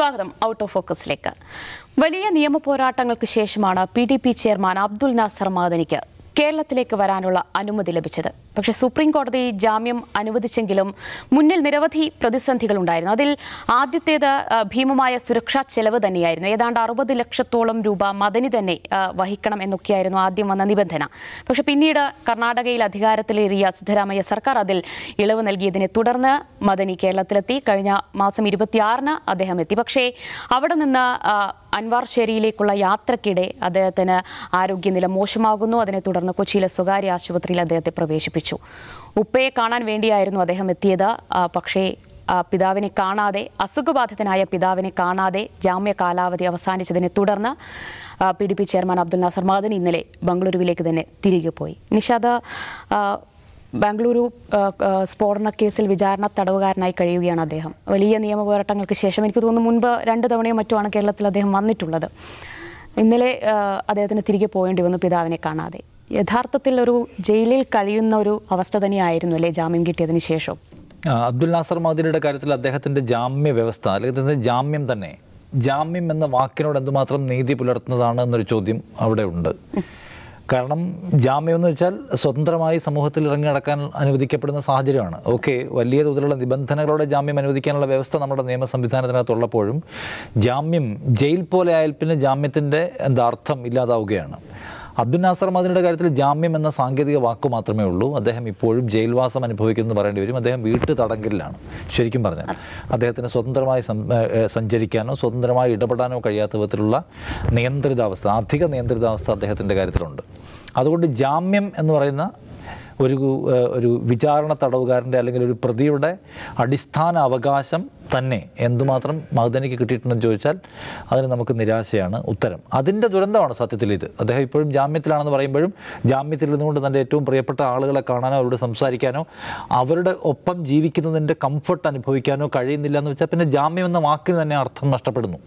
സ്വാഗതം. Out of ഫോക്കസിലേക്ക് വലിയ നിയമ പോരാട്ടങ്ങൾക്ക് ശേഷമാണ് P D P chairman Abdul Nasser മാദനിക്ക് കേരളത്തിലേക്ക് വരാനുള്ള അനുമതി ലഭിച്ചത്. പക്ഷേ സുപ്രീം കോടതി ജാമ്യം അനുവദിച്ചെങ്കിലും മുന്നിൽ നിരവധി പ്രതിസന്ധികൾ ഉണ്ടായിരുന്നു. അതിൽ ആദ്യത്തേത് ഭീമമായ സുരക്ഷാ ചെലവ് തന്നെയായിരുന്നു. ഏതാണ്ട് അറുപത് ലക്ഷത്തോളം രൂപ മദനി തന്നെ വഹിക്കണം എന്നൊക്കെയായിരുന്നു ആദ്യം വന്ന നിബന്ധന. പക്ഷേ പിന്നീട് കർണാടകയിൽ അധികാരത്തിലേറിയ സിദ്ധരാമയ്യ സർക്കാർ അതിൽ ഇളവ് നൽകിയതിനെ തുടർന്ന് മദനി കേരളത്തിലെത്തി. കഴിഞ്ഞ മാസം ഇരുപത്തിയാറിന് അദ്ദേഹം എത്തി. പക്ഷേ അവിടെ നിന്ന് ആ, അൻവാർ ഷേരിയിലേക്കുള്ള യാത്രക്കിടെ അദ്ദേഹത്തിന് ആരോഗ്യനില മോശമാകുന്നു. അതിനെ തുടർന്ന് കൊച്ചിയിലെ സ്വകാര്യ ആശുപത്രിയിൽ അദ്ദേഹത്തെ പ്രവേശിപ്പിച്ചു. ഉപ്പയെ കാണാൻ വേണ്ടിയായിരുന്നു അദ്ദേഹം എത്തിയത്. പക്ഷേ പിതാവിനെ കാണാതെ അസുഖബാധിതനായ പിതാവിനെ കാണാതെ ജാമ്യ കാലാവധി അവസാനിച്ചതിനെ തുടർന്ന് P D P chairman Abdul Nasser Madan ഇന്നലെ ബംഗളൂരുവിലേക്ക് തന്നെ തിരികെ പോയി. നിഷാദ് ബാംഗ്ലൂരു സ്ഫോടന കേസിൽ വിചാരണ തടവുകാരനായി കഴിയുകയാണ് അദ്ദേഹം. വലിയ നിയമ പോരാട്ടങ്ങൾക്ക് ശേഷം എനിക്ക് തോന്നുന്നു മുൻപ് രണ്ട് തവണയോ മറ്റുമാണ് കേരളത്തിൽ അദ്ദേഹം വന്നിട്ടുള്ളത്. ഇന്നലെ അദ്ദേഹത്തിന് തിരികെ പോകേണ്ടി വന്നു പിതാവിനെ കാണാതെ. യഥാർത്ഥത്തിൽ ഒരു ജയിലിൽ കഴിയുന്ന ഒരു അവസ്ഥ തന്നെയായിരുന്നു അല്ലേ ജാമ്യം കിട്ടിയതിന് ശേഷം? അബ്ദുൽ നാസർ മദനിയുടെ കാര്യത്തിൽ അദ്ദേഹത്തിന്റെ ജാമ്യ വ്യവസ്ഥ അല്ലെങ്കിൽ ജാമ്യം തന്നെ. ജാമ്യം എന്ന വാക്കിനോട് എന്തുമാത്രം നീതി പുലർത്തുന്നതാണ് എന്നൊരു ചോദ്യം അവിടെ ഉണ്ട്. കാരണം ജാമ്യം എന്ന് വെച്ചാൽ സ്വതന്ത്രമായി സമൂഹത്തിൽ ഇറങ്ങി നടക്കാൻ അനുവദിക്കപ്പെടുന്ന സാഹചര്യമാണ്. ഓക്കെ വലിയ തോതിലുള്ള നിബന്ധനകളോടെ ജാമ്യം അനുവദിക്കാനുള്ള വ്യവസ്ഥ നമ്മുടെ നിയമ സംവിധാനത്തിനകത്തുള്ളപ്പോഴും ജാമ്യം ജയിൽ പോലെ ആയാൽ പിന്നെ ജാമ്യത്തിന്റെ എന്താ അർത്ഥം ഇല്ലാതാവുകയാണ്. അബ്ദുൽ നാസർ മദിനിയുടെ കാര്യത്തിൽ ജാമ്യം എന്ന സാങ്കേതിക വാക്ക് മാത്രമേ ഉള്ളൂ. അദ്ദേഹം ഇപ്പോഴും ജയിൽവാസം അനുഭവിക്കുന്നു പറയേണ്ടി വരും. അദ്ദേഹം വീട്ടു തടങ്കലിലാണ്. ശരിക്കും പറഞ്ഞാൽ അദ്ദേഹത്തിന് സ്വതന്ത്രമായി സഞ്ചരിക്കാനോ സ്വതന്ത്രമായി ഇടപെടാനോ കഴിയാത്ത വിധത്തിലുള്ള നിയന്ത്രിതാവസ്ഥ അധിക നിയന്ത്രിതാവസ്ഥ അദ്ദേഹത്തിന്റെ കാര്യത്തിലുണ്ട്. അതുകൊണ്ട് ജാമ്യം എന്ന് പറയുന്ന ഒരു ഒരു വിചാരണ തടവുകാരന്റെ അല്ലെങ്കിൽ ഒരു പ്രതിയുടെ അടിസ്ഥാന അവകാശം തന്നെ എന്തുമാത്രം മഹദനിക്ക് കിട്ടിയിട്ടുണ്ടെന്ന് ചോദിച്ചാൽ അതിന് നമുക്ക് നിരാശയാണ് ഉത്തരം. അതിന്റെ ദുരന്തമാണ് സത്യത്തിൽ ഇത്. അദ്ദേഹം ഇപ്പോഴും ജാമ്യത്തിലാണെന്ന് പറയുമ്പോഴും ജാമ്യത്തിൽ ഇരുന്നുകൊണ്ട് തന്റെ ഏറ്റവും പ്രിയപ്പെട്ട ആളുകളെ കാണാനോ അവരോട് സംസാരിക്കാനോ അവരുടെ ഒപ്പം ജീവിക്കുന്നതിന്റെ കംഫർട്ട് അനുഭവിക്കാനോ കഴിയുന്നില്ല എന്ന് വെച്ചാൽ പിന്നെ ജാമ്യം എന്ന വാക്കിന് തന്നെ അർത്ഥം നഷ്ടപ്പെടുന്നു.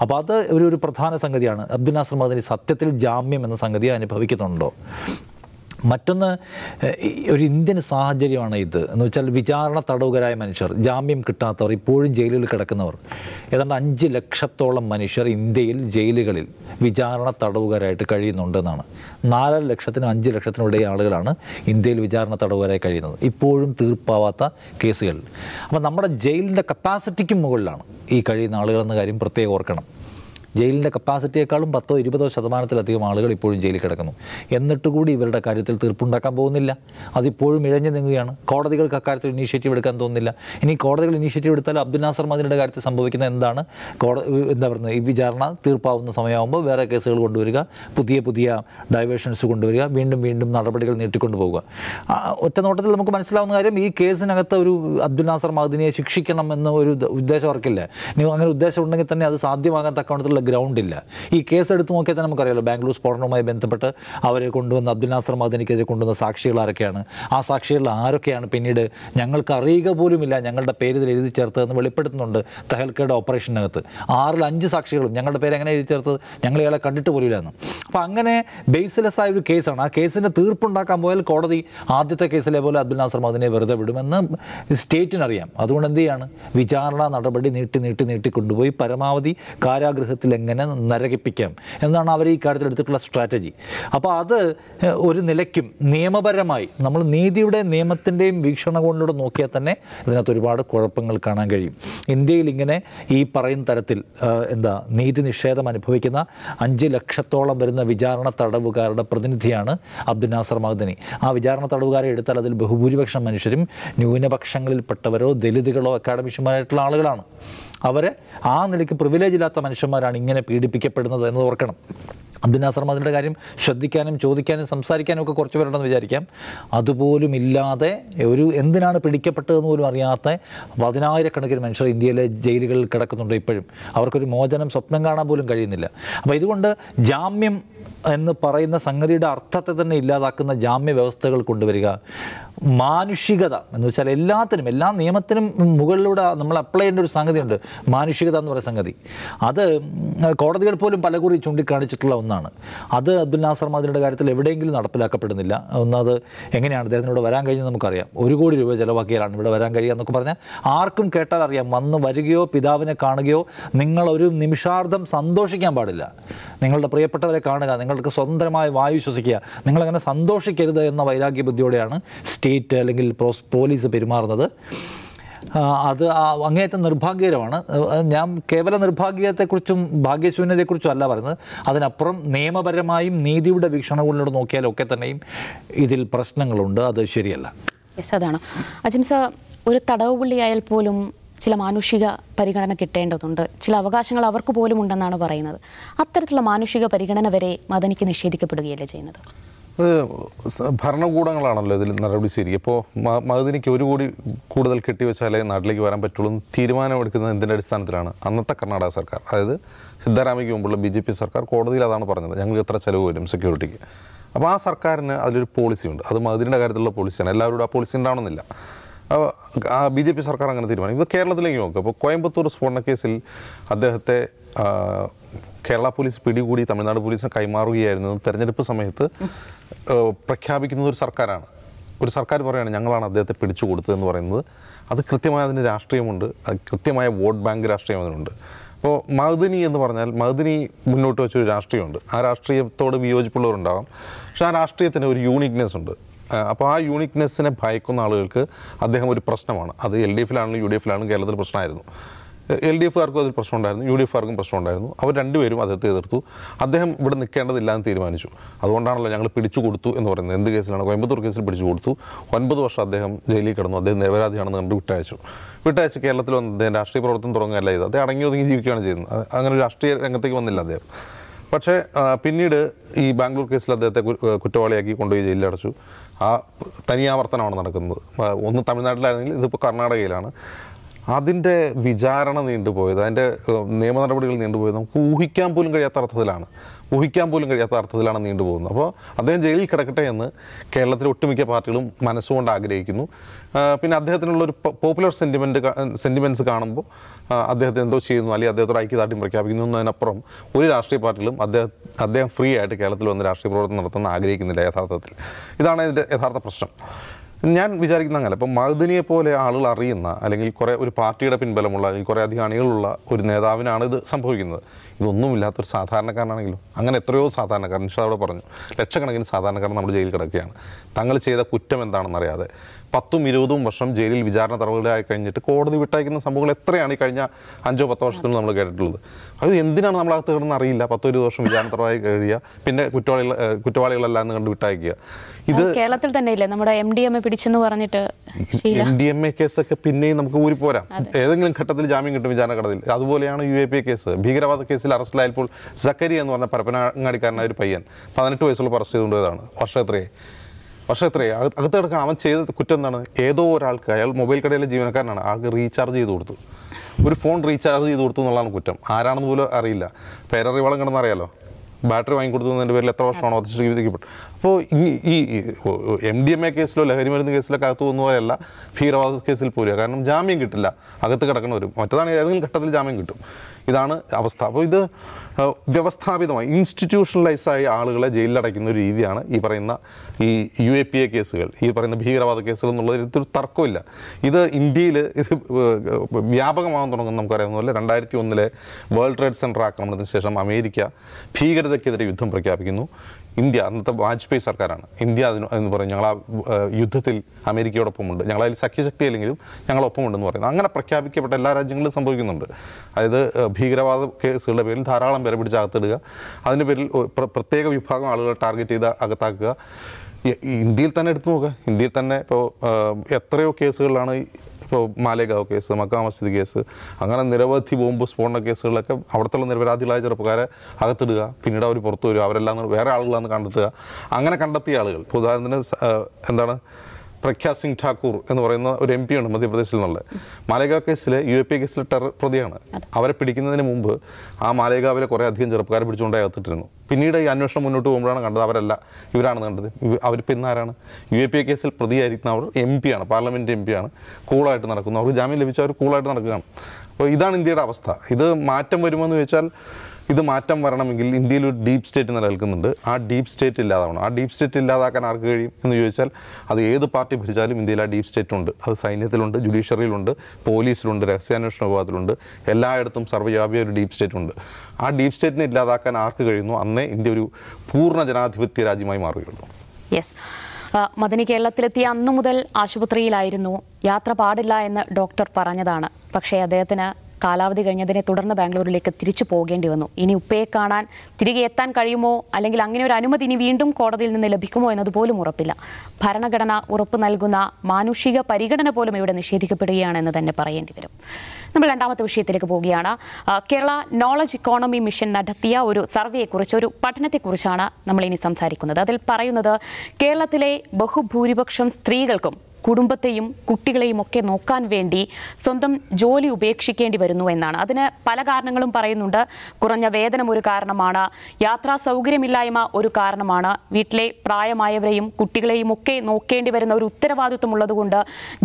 അപ്പോൾ അത് ഒരു ഒരു പ്രധാന സംഗതിയാണ്. അബ്ദുൽ നാസർ മദനി സത്യത്തിൽ ജാമ്യം എന്ന സംഗതി അനുഭവിക്കുന്നുണ്ടോ? മറ്റൊന്ന് ഒരു ഇന്ത്യൻ സാഹചര്യമാണ് ഇത്. എന്ന് വെച്ചാൽ വിചാരണ തടവുകരായ മനുഷ്യർ ജാമ്യം കിട്ടാത്തവർ ഇപ്പോഴും ജയിലിൽ കിടക്കുന്നവർ. ഏതാണ്ട് അഞ്ച് ലക്ഷത്തോളം മനുഷ്യർ ഇന്ത്യയിൽ ജയിലുകളിൽ വിചാരണ തടവുകാരായിട്ട് കഴിയുന്നുണ്ടെന്നാണ്. നാലര ലക്ഷത്തിനും അഞ്ച് ലക്ഷത്തിനും ഇടയിൽ ആളുകളാണ് ഇന്ത്യയിൽ വിചാരണ തടവുകാരായി കഴിയുന്നത്. ഇപ്പോഴും തീർപ്പാവാത്ത കേസുകൾ. അപ്പോൾ നമ്മുടെ ജയിലിന്റെ കപ്പാസിറ്റിക്കും മുകളിലാണ് ഈ കഴിയുന്ന ആളുകളെന്ന കാര്യം പ്രത്യേകം ഓർക്കണം. ജയിലിന്റെ കപ്പാസിറ്റിയേക്കാളും പത്തോ ഇരുപതോ ശതമാനത്തിലധികം ആളുകൾ ഇപ്പോഴും ജയിലിൽ കിടക്കുന്നു. എന്നിട്ട് കൂടി ഇവരുടെ കാര്യത്തിൽ തീർപ്പുണ്ടാക്കാൻ പോകുന്നില്ല. അതിപ്പോഴും ഇഴഞ്ഞു നീങ്ങുകയാണ്. കോടതികൾക്ക് അക്കാര്യത്തിൽ ഇനീഷ്യേറ്റീവ് എടുക്കാൻ തോന്നുന്നില്ല. ഇനി കോടതികൾ ഇനീഷ്യേറ്റീവ് എടുത്താൽ അബ്ദുൽ നാസർ മദിനിയുടെ കാര്യത്തിൽ സംഭവിക്കുന്ന എന്താണ്? എന്താ പറയുന്നത്? ഈ വിചാരണ തീർപ്പാവുന്ന സമയമാകുമ്പോൾ വേറെ കേസുകൾ കൊണ്ടുവരിക പുതിയ പുതിയ ഡൈവേഷൻസ് കൊണ്ടുവരിക വീണ്ടും വീണ്ടും നടപടികൾ നീട്ടിക്കൊണ്ടു പോവുക. ആ, ഒറ്റ നോട്ടത്തിൽ നമുക്ക് മനസ്സിലാവുന്ന കാര്യം ഈ കേസിനകത്ത് ഒരു അബ്ദുൽ നാസർ മദിനിയെ ശിക്ഷിക്കണം എന്ന ഒരു ഉദ്ദേശം അവർക്കില്ല അങ്ങനെ ഉദ്ദേശം ഉണ്ടെങ്കിൽ തന്നെ അത് സാധ്യമാകാൻ ഗ്രൗണ്ട് ഇല്ല ഈ കേസ് എടുത്ത് നോക്കിയാൽ തന്നെ നമുക്കറിയാലോ ബാംഗ്ലൂർ സ്ഫോടനവുമായി ബന്ധപ്പെട്ട് അവരെ കൊണ്ടുവന്ന അബ്ദുൽ നാസർ മദനിക്കെതിരെ കൊണ്ടുവന്ന സാക്ഷികൾ ആരൊക്കെയാണ്? ആ സാക്ഷികളിൽ ആരൊക്കെയാണ് പിന്നീട് ഞങ്ങൾക്ക് അറിയുക പോലുമില്ല ഞങ്ങളുടെ പേര് ഇതിൽ എഴുതി ചേർത്തതെന്ന് വെളിപ്പെടുത്തുന്നുണ്ട് തെഹൽക്കയുടെ ഓപ്പറേഷനകത്ത്. ആറിൽ അഞ്ച് സാക്ഷികളും ഞങ്ങളുടെ പേര് എങ്ങനെ എഴുതി ചേർത്തത്? ഞങ്ങൾ ഇയാളെ കണ്ടിട്ട് പോലും എന്ന്. അപ്പോൾ അങ്ങനെ ബേസ്ലെസ് ആയ ഒരു കേസാണ്. ആ കേസിന്റെ തീർപ്പുണ്ടാക്കാൻ പോയാൽ കോടതി ആദ്യത്തെ കേസിലെ പോലെ അബ്ദുൽ നാസർ മാദിനെ വെറുതെ വിടുമെന്ന് സ്റ്റേറ്റിനറിയാം. അതുകൊണ്ട് എന്ത് ചെയ്യാണ്? വിചാരണ നടപടി നീട്ടി നീട്ടി നീട്ടി കൊണ്ടുപോയി. പരമാവധി കാരാഗൃഹത്തിൽ എങ്ങനെ നരകിപ്പിക്കാം? എന്നാണ് അവർ ഈ കാര്യത്തിൽ എടുത്തിട്ടുള്ള സ്ട്രാറ്റജി അപ്പോൾ അത് ഒരു നിലയ്ക്കും നിയമപരമായി നമ്മൾ നീതിയുടെ നിയമത്തിന്റെയും വീക്ഷണകോണിലൂടെ നോക്കിയാൽ തന്നെ ഇതിനകത്ത് ഒരുപാട് കുഴപ്പങ്ങൾ കാണാൻ കഴിയും. ഇന്ത്യയിൽ ഇങ്ങനെ ഈ പറയുന്ന തരത്തിൽ എന്താ നീതി നിഷേധം അനുഭവിക്കുന്ന അഞ്ച് ലക്ഷത്തോളം വരുന്ന വിചാരണ തടവുകാരുടെ പ്രതിനിധിയാണ് അബ്ദുൽ നാസർ മഹദനി. ആ വിചാരണ തടവുകാരെ എടുത്താൽ അതിൽ ബഹുഭൂരിപക്ഷം മനുഷ്യരും ന്യൂനപക്ഷങ്ങളിൽപ്പെട്ടവരോ ദലിതുകളോ അക്കാഡമിഷ്യന്മാരായിട്ടുള്ള ആളുകളാണ്. അവരെ ആ നിലയ്ക്ക് പ്രിവിലേജ് ഇല്ലാത്ത മനുഷ്യന്മാരാണ് ഇങ്ങനെ പീഡിപ്പിക്കപ്പെടുന്നത് എന്ന് ഓർക്കണം. അബ്ദുൽ നാസർ മദിന്റെ കാര്യം ശ്രദ്ധിക്കാനും ചോദിക്കാനും സംസാരിക്കാനും ഒക്കെ കുറച്ച് പേരുണ്ടെന്ന് വിചാരിക്കാം. അതുപോലും ഇല്ലാതെ ഒരു എന്തിനാണ് പിടിക്കപ്പെട്ടതെന്ന് പോലും അറിയാത്ത പതിനായിരക്കണക്കിന് മനുഷ്യർ ഇന്ത്യയിലെ ജയിലുകളിൽ കിടക്കുന്നുണ്ട് ഇപ്പോഴും. അവർക്കൊരു മോചനം സ്വപ്നം കാണാൻ പോലും കഴിയുന്നില്ല. അപ്പോൾ ഇതുകൊണ്ട് ജാമ്യം എന്ന് പറയുന്ന സംഗതിയുടെ അർത്ഥത്തെ തന്നെ ഇല്ലാതാക്കുന്ന ജാമ്യ വ്യവസ്ഥകൾ കൊണ്ടുവരിക മാനുഷികത എന്ന് വെച്ചാൽ എല്ലാത്തിനും എല്ലാ നിയമത്തിനും മുകളിലൂടെ നമ്മൾ അപ്ലൈ ചെയ്യേണ്ട ഒരു സംഗതിയുണ്ട്. മാനുഷികത എന്ന് പറയുന്ന സംഗതി. അത് കോടതികൾ പോലും പലകുറി ചൂണ്ടിക്കാണിച്ചിട്ടുള്ള ഒന്നാണ്. അത് അബ്ദുൽ നാസർ മദിനിയുടെ കാര്യത്തിൽ എവിടെയെങ്കിലും നടപ്പിലാക്കപ്പെടുന്നില്ല. ഒന്നത് എങ്ങനെയാണ് അദ്ദേഹത്തിനോട് വരാൻ കഴിഞ്ഞത് നമുക്കറിയാം. ഒരു കോടി രൂപ ചിലവാക്കിയാലാണ് ഇവിടെ വരാൻ കഴിയുക എന്നൊക്കെ പറഞ്ഞാൽ ആർക്കും കേട്ടാൽ അറിയാം. വന്ന് വരികയോ പിതാവിനെ കാണുകയോ നിങ്ങളൊരു നിമിഷാർദ്ധം സന്തോഷിക്കാൻ പാടില്ല. നിങ്ങളുടെ പ്രിയപ്പെട്ടവരെ കാണുക നിങ്ങൾക്ക് സ്വന്തമായി വായു ശ്വസിക്കുക നിങ്ങളങ്ങനെ സന്തോഷിക്കരുത് എന്ന വൈരാഗ്യ ബുദ്ധിയോടെയാണ് സ്റ്റേറ്റ് അല്ലെങ്കിൽ പോലീസ് പെരുമാറുന്നത്. അത് അങ്ങേയറ്റം നിർഭാഗ്യകരമാണ്. ഞാൻ കേവല നിർഭാഗ്യത്തെക്കുറിച്ചും ഭാഗ്യശൂന്യതയെക്കുറിച്ചും അല്ല പറയുന്നത്. അതിനപ്പുറം നിയമപരമായും നീതിയുടെ വീക്ഷണങ്ങളിലൂടെ നോക്കിയാലൊക്കെ തന്നെയും ഇതിൽ പ്രശ്നങ്ങളുണ്ട്. അത് ശരിയല്ല. യെസ് അതാണ്. അജിംസ ഒരു തടവ് പുള്ളിയായാൽ പോലും ചില മാനുഷിക പരിഗണന കിട്ടേണ്ടതുണ്ട്. ചില അവകാശങ്ങൾ അവർക്ക് പോലും ഉണ്ടെന്നാണ് പറയുന്നത്. അത്തരത്തിലുള്ള മാനുഷിക പരിഗണന വരെ മദനിക്ക് നിഷേധിക്കപ്പെടുകയല്ലേ ചെയ്യുന്നത്? അത് ഭരണകൂടങ്ങളാണല്ലോ ഇതിൽ നടപടി ശരി ഇപ്പോൾ മഹദിനിക്ക് ഒരു കോടി കൂടുതൽ കെട്ടിവെച്ചാലേ നാട്ടിലേക്ക് വരാൻ പറ്റുള്ളൂ എന്ന് തീരുമാനമെടുക്കുന്നത് എന്തിന്റെ അടിസ്ഥാനത്തിലാണ്? അന്നത്തെ കർണാടക സർക്കാർ. അതായത് സിദ്ധാരാമയ്ക്ക് മുമ്പുള്ള ബി ജെ പി സർക്കാർ കോടതിയിൽ അതാണ് പറഞ്ഞത്. ഞങ്ങൾക്ക് എത്ര ചിലവ് വരും സെക്യൂരിറ്റിക്ക്. അപ്പോൾ ആ സർക്കാരിന് അതിലൊരു പോളിസി ഉണ്ട്. അത് മഹദിന്റെ കാര്യത്തിലുള്ള പോളിസിയാണ് എല്ലാവരോടും ആ പോളിസി ഉണ്ടാവണമെന്നില്ല. അപ്പോൾ ആ ബി ജെ പി സർക്കാർ അങ്ങനെ തീരുമാനം ഇപ്പോൾ കേരളത്തിലേക്ക് നോക്കുക അപ്പോൾ കോയമ്പത്തൂർ സ്ഫോടന കേസിൽ അദ്ദേഹത്തെ കേരള പോലീസ് പിടികൂടി തമിഴ്നാട് പോലീസിന് കൈമാറുകയായിരുന്നു. തെരഞ്ഞെടുപ്പ് സമയത്ത് പ്രഖ്യാപിക്കുന്നത് ഒരു സർക്കാരാണ്. ഒരു സർക്കാർ പറയുകയാണ് ഞങ്ങളാണ് അദ്ദേഹത്തെ പിടിച്ചു കൊടുത്തതെന്ന് പറയുന്നത്. അത് കൃത്യമായ അതിന് രാഷ്ട്രീയമുണ്ട്. കൃത്യമായ വോട്ട് ബാങ്ക് രാഷ്ട്രീയം അതിനുണ്ട്. അപ്പോൾ മഹദിനി എന്ന് പറഞ്ഞാൽ മഹദിനി മുന്നോട്ട് വെച്ചൊരു രാഷ്ട്രീയമുണ്ട്. ആ രാഷ്ട്രീയത്തോട് വിയോജിപ്പുള്ളവരുണ്ടാവാം. പക്ഷേ ആ രാഷ്ട്രീയത്തിന് ഒരു യൂണിക്നെസ് ഉണ്ട്. അപ്പോൾ ആ യൂണിക്നെസ്സിനെ ഭയക്കുന്ന ആളുകൾക്ക് അദ്ദേഹം ഒരു പ്രശ്നമാണ്. അത് എൽ ഡി എഫിലാണെങ്കിലും യു ഡി എഫിലാണെങ്കിലും കേരളത്തിൽ പ്രശ്നമായിരുന്നു. എൽ ഡി എഫുകാർക്കും അതിൽ പ്രശ്നമുണ്ടായിരുന്നു യു ഡി എഫുകാർക്കും പ്രശ്നമുണ്ടായിരുന്നു. അവർ രണ്ടുപേരും അദ്ദേഹത്തെ എതിർത്തു. അദ്ദേഹം ഇവിടെ നിൽക്കേണ്ടതില്ല എന്ന് തീരുമാനിച്ചു. അതുകൊണ്ടാണല്ലോ ഞങ്ങൾ പിടിച്ചു കൊടുത്തു എന്ന് പറയുന്നത്. എന്ത് കേസിലാണ്? കോയമ്പത്തൂർ കേസിൽ പിടിച്ചു കൊടുത്തു. ഒൻപത് വർഷം അദ്ദേഹം ജയിലിൽ കിടന്നു. അദ്ദേഹം നിരപരാധിയാണെന്ന് കണ്ട് വിട്ടയച്ചു. വിട്ടയച്ച് കേരളത്തിൽ വന്ന് അദ്ദേഹം രാഷ്ട്രീയ പ്രവർത്തനം തുടങ്ങുകയല്ല ചെയ്തത്. അദ്ദേഹം അടങ്ങി ഒതുങ്ങി ജീവിക്കുകയാണ് ചെയ്യുന്നത്. അങ്ങനെ രാഷ്ട്രീയ രംഗത്തേക്ക് വന്നില്ല അദ്ദേഹം. പക്ഷേ പിന്നീട് ഈ ബാംഗ്ലൂർ കേസിൽ അദ്ദേഹത്തെ കുറ്റവാളിയാക്കി കൊണ്ടുപോയി ജയിലിലടച്ചു ആ തനിയാവർത്തനമാണ് നടക്കുന്നത്. ഒന്ന് തമിഴ്നാട്ടിലായിരുന്നെങ്കിൽ ഇതിപ്പോൾ കർണാടകയിലാണ്. അതിന്റെ വിചാരണ നീണ്ടുപോയത് അതിന്റെ നിയമ നടപടികൾ നീണ്ടുപോയത് നമുക്ക് ഊഹിക്കാൻ പോലും കഴിയാത്ത അർത്ഥത്തിലാണ്. ഊഹിക്കാൻ പോലും കഴിയാത്ത അർത്ഥത്തിലാണ് നീണ്ടുപോകുന്നത്. അപ്പോൾ അദ്ദേഹം ജയിലിൽ കിടക്കട്ടെ എന്ന് കേരളത്തിലെ ഒട്ടുമിക്ക പാർട്ടികളും മനസ്സുകൊണ്ട് ആഗ്രഹിക്കുന്നു. പിന്നെ അദ്ദേഹത്തിനുള്ള ഒരു പോപ്പുലർ സെന്റിമെന്റ് സെന്റിമെന്റ്സ് കാണുമ്പോൾ അദ്ദേഹത്തെ എന്തോ ചെയ്യുന്നു അല്ലെങ്കിൽ അദ്ദേഹത്തോട് ഐക്യദാർഢ്യം പ്രഖ്യാപിക്കുന്നു എന്നതിനപ്പുറം ഒരു രാഷ്ട്രീയ പാർട്ടികളും അദ്ദേഹം അദ്ദേഹം ഫ്രീ ആയിട്ട് കേരളത്തിൽ വന്ന് രാഷ്ട്രീയ പ്രവർത്തനം നടത്തുന്ന ആഗ്രഹിക്കുന്നില്ല യഥാർത്ഥത്തിൽ. ഇതാണ് ഇതിന്റെ യഥാർത്ഥ പ്രശ്നം. ഞാൻ വിചാരിക്കുന്ന അങ്ങനെ. ഇപ്പം മഹദിനിയെ പോലെ ആളുകൾ അറിയുന്ന അല്ലെങ്കിൽ കുറേ ഒരു പാർട്ടിയുടെ പിൻബലമുള്ള അല്ലെങ്കിൽ കുറേ അധികം അണികളുള്ള ഒരു നേതാവിനാണ് ഇത് സംഭവിക്കുന്നത്. ഇതൊന്നുമില്ലാത്തൊരു സാധാരണക്കാരനാണെങ്കിലും അങ്ങനെ എത്രയോ സാധാരണക്കാരൻ നിഷാദ് അവിടെ പറഞ്ഞു. ലക്ഷക്കണക്കിന് സാധാരണക്കാരൻ നമ്മൾ ജയിലിൽ കിടക്കുകയാണ്. തങ്ങൾ ചെയ്ത കുറ്റം എന്താണെന്ന് അറിയാതെ പത്തും ഇരുപതും വർഷം ജയിലിൽ വിചാരണ തടവുകളായി കഴിഞ്ഞിട്ട് കോടതി വിട്ടയക്കുന്ന സംഭവങ്ങൾ എത്രയാണ് ഈ കഴിഞ്ഞ അഞ്ചോ പത്തോ വർഷത്തിൽ നമ്മൾ കേട്ടിട്ടുള്ളത്? അത് എന്തിനാണ് നമ്മളകത്ത് കിടന്ന് അറിയില്ല? പത്തോ ഇരുപത് വർഷം വിചാരണ തടവായി കഴിയുക പിന്നെ കുറ്റവാളികൾ കുറ്റവാളികളെല്ലാം എന്ന് കണ്ട് വിട്ടയക്കുക. ഇത് കേരളത്തിൽ തന്നെ ഇല്ലേ നമ്മുടെ എം ഡി എം എ പിടിച്ചെന്ന് പറഞ്ഞിട്ട് എം ഡി എം എ കേസൊക്കെ പിന്നെയും നമുക്ക് ഊരി പോരാം. ഏതെങ്കിലും ഘട്ടത്തിൽ ജാമ്യം കിട്ടും വിചാരണ ഘട്ടത്തിൽ അതുപോലെയാണ് യു എ പി കേസ്. ഭീകരവാദ കേസിൽ അറസ്റ്റിലായപ്പോൾ സക്കരി എന്ന് പറഞ്ഞ പരപ്പനങ്ങാടിക്കാരനായ ഒരു പയ്യൻ പതിനെട്ട് വയസ്സുള്ള അറസ്റ്റ് ചെയ്തുകൊണ്ടതാണ് വർഷം എത്രയായി അത്രേ അകത്ത് കിടക്കണം അവൻ ചെയ്ത കുറ്റം എന്താണ്? ഏതോ ഒരാൾക്ക് അയാൾ മൊബൈൽ കടയിലെ ജീവനക്കാരനാണ് ആൾക്ക് റീചാർജ് ചെയ്ത് കൊടുത്തു. ഒരു ഫോൺ റീചാർജ് ചെയ്ത് കൊടുത്തു എന്നുള്ളതാണ് കുറ്റം. ആരാണെന്ന് പോലും അറിയില്ല. പേരറിവളം കിടന്നറിയാലോ ബാറ്ററി വാങ്ങിക്കൊടുത്തതിന്റെ പേരിൽ എത്ര വർഷമാണോ അത് അപ്പോൾ ഈ ഈ എം ഡി എം എ കേസിലോ ലഹരി മരുന്ന് കേസിലൊക്കെ അകത്ത് പോകുന്ന പോലെയല്ല ഭീകരവാദ കേസിൽ പോരുക. കാരണം ജാമ്യം കിട്ടില്ല. അകത്ത് കിടക്കണവരും മറ്റതാണ് ഏതെങ്കിലും ഘട്ടത്തിൽ ജാമ്യം കിട്ടും. ഇതാണ് അവസ്ഥ. അപ്പോൾ ഇത് വ്യവസ്ഥാപിതമായി ഇൻസ്റ്റിറ്റ്യൂഷണലൈസായി ആളുകളെ ജയിലിലടയ്ക്കുന്ന ഒരു രീതിയാണ് ഈ പറയുന്ന ഈ യു എ പി എ കേസുകൾ. ഈ പറയുന്ന ഭീകരവാദ കേസുകൾ എന്നുള്ളതിൽ ഒരു തർക്കമില്ല ഇത് ഇന്ത്യയിൽ ഇത് വ്യാപകമാകാൻ തുടങ്ങുന്ന നമുക്കറിയാവുന്ന പോലെ രണ്ടായിരത്തി ഒന്നിലെ വേൾഡ് ട്രേഡ് സെന്റർ ആക്രമണത്തിന് ശേഷം അമേരിക്ക ഭീകരതയ്ക്കെതിരെ യുദ്ധം പ്രഖ്യാപിക്കുന്നു. ഇന്ത്യ അന്നത്തെ വാജ്പേയി സർക്കാരാണ്. ഇന്ത്യ അതിന് എന്ന് പറയും ഞങ്ങൾ ആ യുദ്ധത്തിൽ അമേരിക്കയോടൊപ്പമുണ്ട്. ഞങ്ങൾ അതിൽ സഖ്യശക്തി അല്ലെങ്കിലും ഞങ്ങളൊപ്പമുണ്ടെന്ന് പറയുന്നത് അങ്ങനെ പ്രഖ്യാപിക്കപ്പെട്ട എല്ലാ രാജ്യങ്ങളിലും സംഭവിക്കുന്നുണ്ട്. അതായത് ഭീകരവാദ കേസുകളുടെ പേരിൽ ധാരാളം പേരെ പിടിച്ച് അകത്തിടുക അതിന്റെ പേരിൽ പ്രത്യേക വിഭാഗം ആളുകളെ ടാർഗറ്റ് ചെയ്ത് അകത്താക്കുക. ഇന്ത്യയിൽ തന്നെ എടുത്തു നോക്കുക. ഇന്ത്യയിൽ തന്നെ ഇപ്പോൾ എത്രയോ കേസുകളിലാണ് ഇപ്പോൾ മാലേഗാവ് കേസ് മക്കാ മസ്ജിദ് കേസ് അങ്ങനെ നിരവധി ബോംബ് സ്ഫോടന കേസുകളിലൊക്കെ അവിടുത്തെ നിരപരാധികളായ ചെറുപ്പക്കാരെ അകത്തിടുക പിന്നീട് അവർ പുറത്തു വരിക അവരെല്ലാം വേറെ ആളുകളാണെന്ന് കണ്ടെത്തുക. അങ്ങനെ കണ്ടെത്തിയ ആളുകൾ ഇപ്പോൾ ഉദാഹരണത്തിന് എന്താണ് പ്രഖ്യാ സിംഗ് ഠാക്കൂർ എന്ന് പറയുന്ന ഒരു എം പി ഉണ്ട് മധ്യപ്രദേശിൽ നിന്നുള്ളത് മാലേഗാവ് കേസിലെ യു എ പി കേസിലെ ടെറർ പ്രതിയാണ്. അവരെ പിടിക്കുന്നതിന് മുമ്പ് ആ മാലേഗാവിലെ കുറേ അധികം ചെറുപ്പക്കാരെ പിടിച്ചുകൊണ്ടായി അകത്തിട്ടിരുന്നു. പിന്നീട് ഈ അന്വേഷണം മുന്നോട്ട് പോകുമ്പോഴാണ് കണ്ടത് അവരല്ല ഇവരാണെന്ന് കണ്ടത്. അവരിപ്പോൾ ഇന്നാരാണ് യു എ പി കേസിൽ പ്രതിയായിരിക്കുന്ന അവർ എം പി ആണ് പാർലമെന്റ് എം പി ആണ്. കൂളായിട്ട് നടക്കുന്നു. അവർക്ക് ജാമ്യം ലഭിച്ച അവർ കൂളായിട്ട് നടക്കുകയാണ്. അപ്പോൾ ഇതാണ് ഇന്ത്യയുടെ അവസ്ഥ. ഇത് മാറ്റം വരുമോ എന്ന് ചോദിച്ചാൽ ഇത് മാറ്റം വരണമെങ്കിൽ ഇന്ത്യയിൽ ഒരു ഡീപ്പ് സ്റ്റേറ്റ് നിലനിൽക്കുന്നുണ്ട്. ആ ഡീപ്പ് സ്റ്റേറ്റ് ഇല്ലാതാവണം. ആ ഡീപ്പ് സ്റ്റേറ്റ് ഇല്ലാതാക്കാൻ ആർക്ക് കഴിയും എന്ന് ചോദിച്ചാൽ അത് ഏത് പാർട്ടി ഭരിച്ചാലും ഇന്ത്യയിൽ ആ ഡീപ്പ് സ്റ്റേറ്റ് ഉണ്ട്. അത് സൈന്യത്തിലുണ്ട് ജുഡീഷ്യറിയിലുണ്ട് പോലീസിലുണ്ട് രഹസ്യാന്വേഷണ വിഭാഗത്തിലുണ്ട്. എല്ലായിടത്തും സർവവ്യാപിയ ഒരു ഡീപ്പ് സ്റ്റേറ്റ് ഉണ്ട്. ആ ഡീപ്പ് സ്റ്റേറ്റിനെ ഇല്ലാതാക്കാൻ ആർക്ക് കഴിയുന്നു? അന്നേ ഇന്ത്യ ഒരു പൂർണ ജനാധിപത്യ രാജ്യമായി മാറുകയുള്ളൂ. യെസ് മദനി കേരളത്തിലെത്തിയ അന്നു മുതൽ ആശുപത്രിയിലായിരുന്നു. യാത്ര പാടില്ല എന്ന് ഡോക്ടർ പറഞ്ഞതാണ്. പക്ഷേ അദ്ദേഹത്തിന് കാലാവധി കഴിഞ്ഞതിനെ തുടർന്ന് ബാംഗ്ലൂരിലേക്ക് തിരിച്ചു പോകേണ്ടി വന്നു. ഇനി ഉപ്പയെ കാണാൻ തിരികെ എത്താൻ കഴിയുമോ? അല്ലെങ്കിൽ അങ്ങനെ ഒരു അനുമതി ഇനി വീണ്ടും കോടതിയിൽ നിന്ന് ലഭിക്കുമോ എന്നതുപോലും ഉറപ്പില്ല. ഭരണഘടന ഉറപ്പ് നൽകുന്ന മാനുഷിക പരിഗണന പോലും ഇവിടെ നിഷേധിക്കപ്പെടുകയാണെന്ന് തന്നെ പറയേണ്ടി വരും. നമ്മൾ രണ്ടാമത്തെ വിഷയത്തിലേക്ക് പോവുകയാണ്. കേരള നോളജ് ഇക്കോണമി മിഷൻ നടത്തിയ ഒരു സർവേയെക്കുറിച്ച് ഒരു പഠനത്തെക്കുറിച്ചാണ് നമ്മൾ ഇനി സംസാരിക്കുന്നത്. അതിൽ പറയുന്നത് കേരളത്തിലെ ബഹുഭൂരിപക്ഷം സ്ത്രീകൾക്കും കുടുംബത്തെയും കുട്ടികളെയും ഒക്കെ നോക്കാൻ വേണ്ടി സ്വന്തം ജോലി ഉപേക്ഷിക്കേണ്ടി വരുന്നു എന്നാണ്. അതിന് പല കാരണങ്ങളും പറയുന്നുണ്ട്. കുറഞ്ഞ വേതനം ഒരു കാരണമാണ്. യാത്രാ സൗകര്യമില്ലായ്മ ഒരു കാരണമാണ്. വീട്ടിലെ പ്രായമായവരെയും കുട്ടികളെയും ഒക്കെ നോക്കേണ്ടി വരുന്ന ഒരു ഉത്തരവാദിത്വം ഉള്ളതുകൊണ്ട്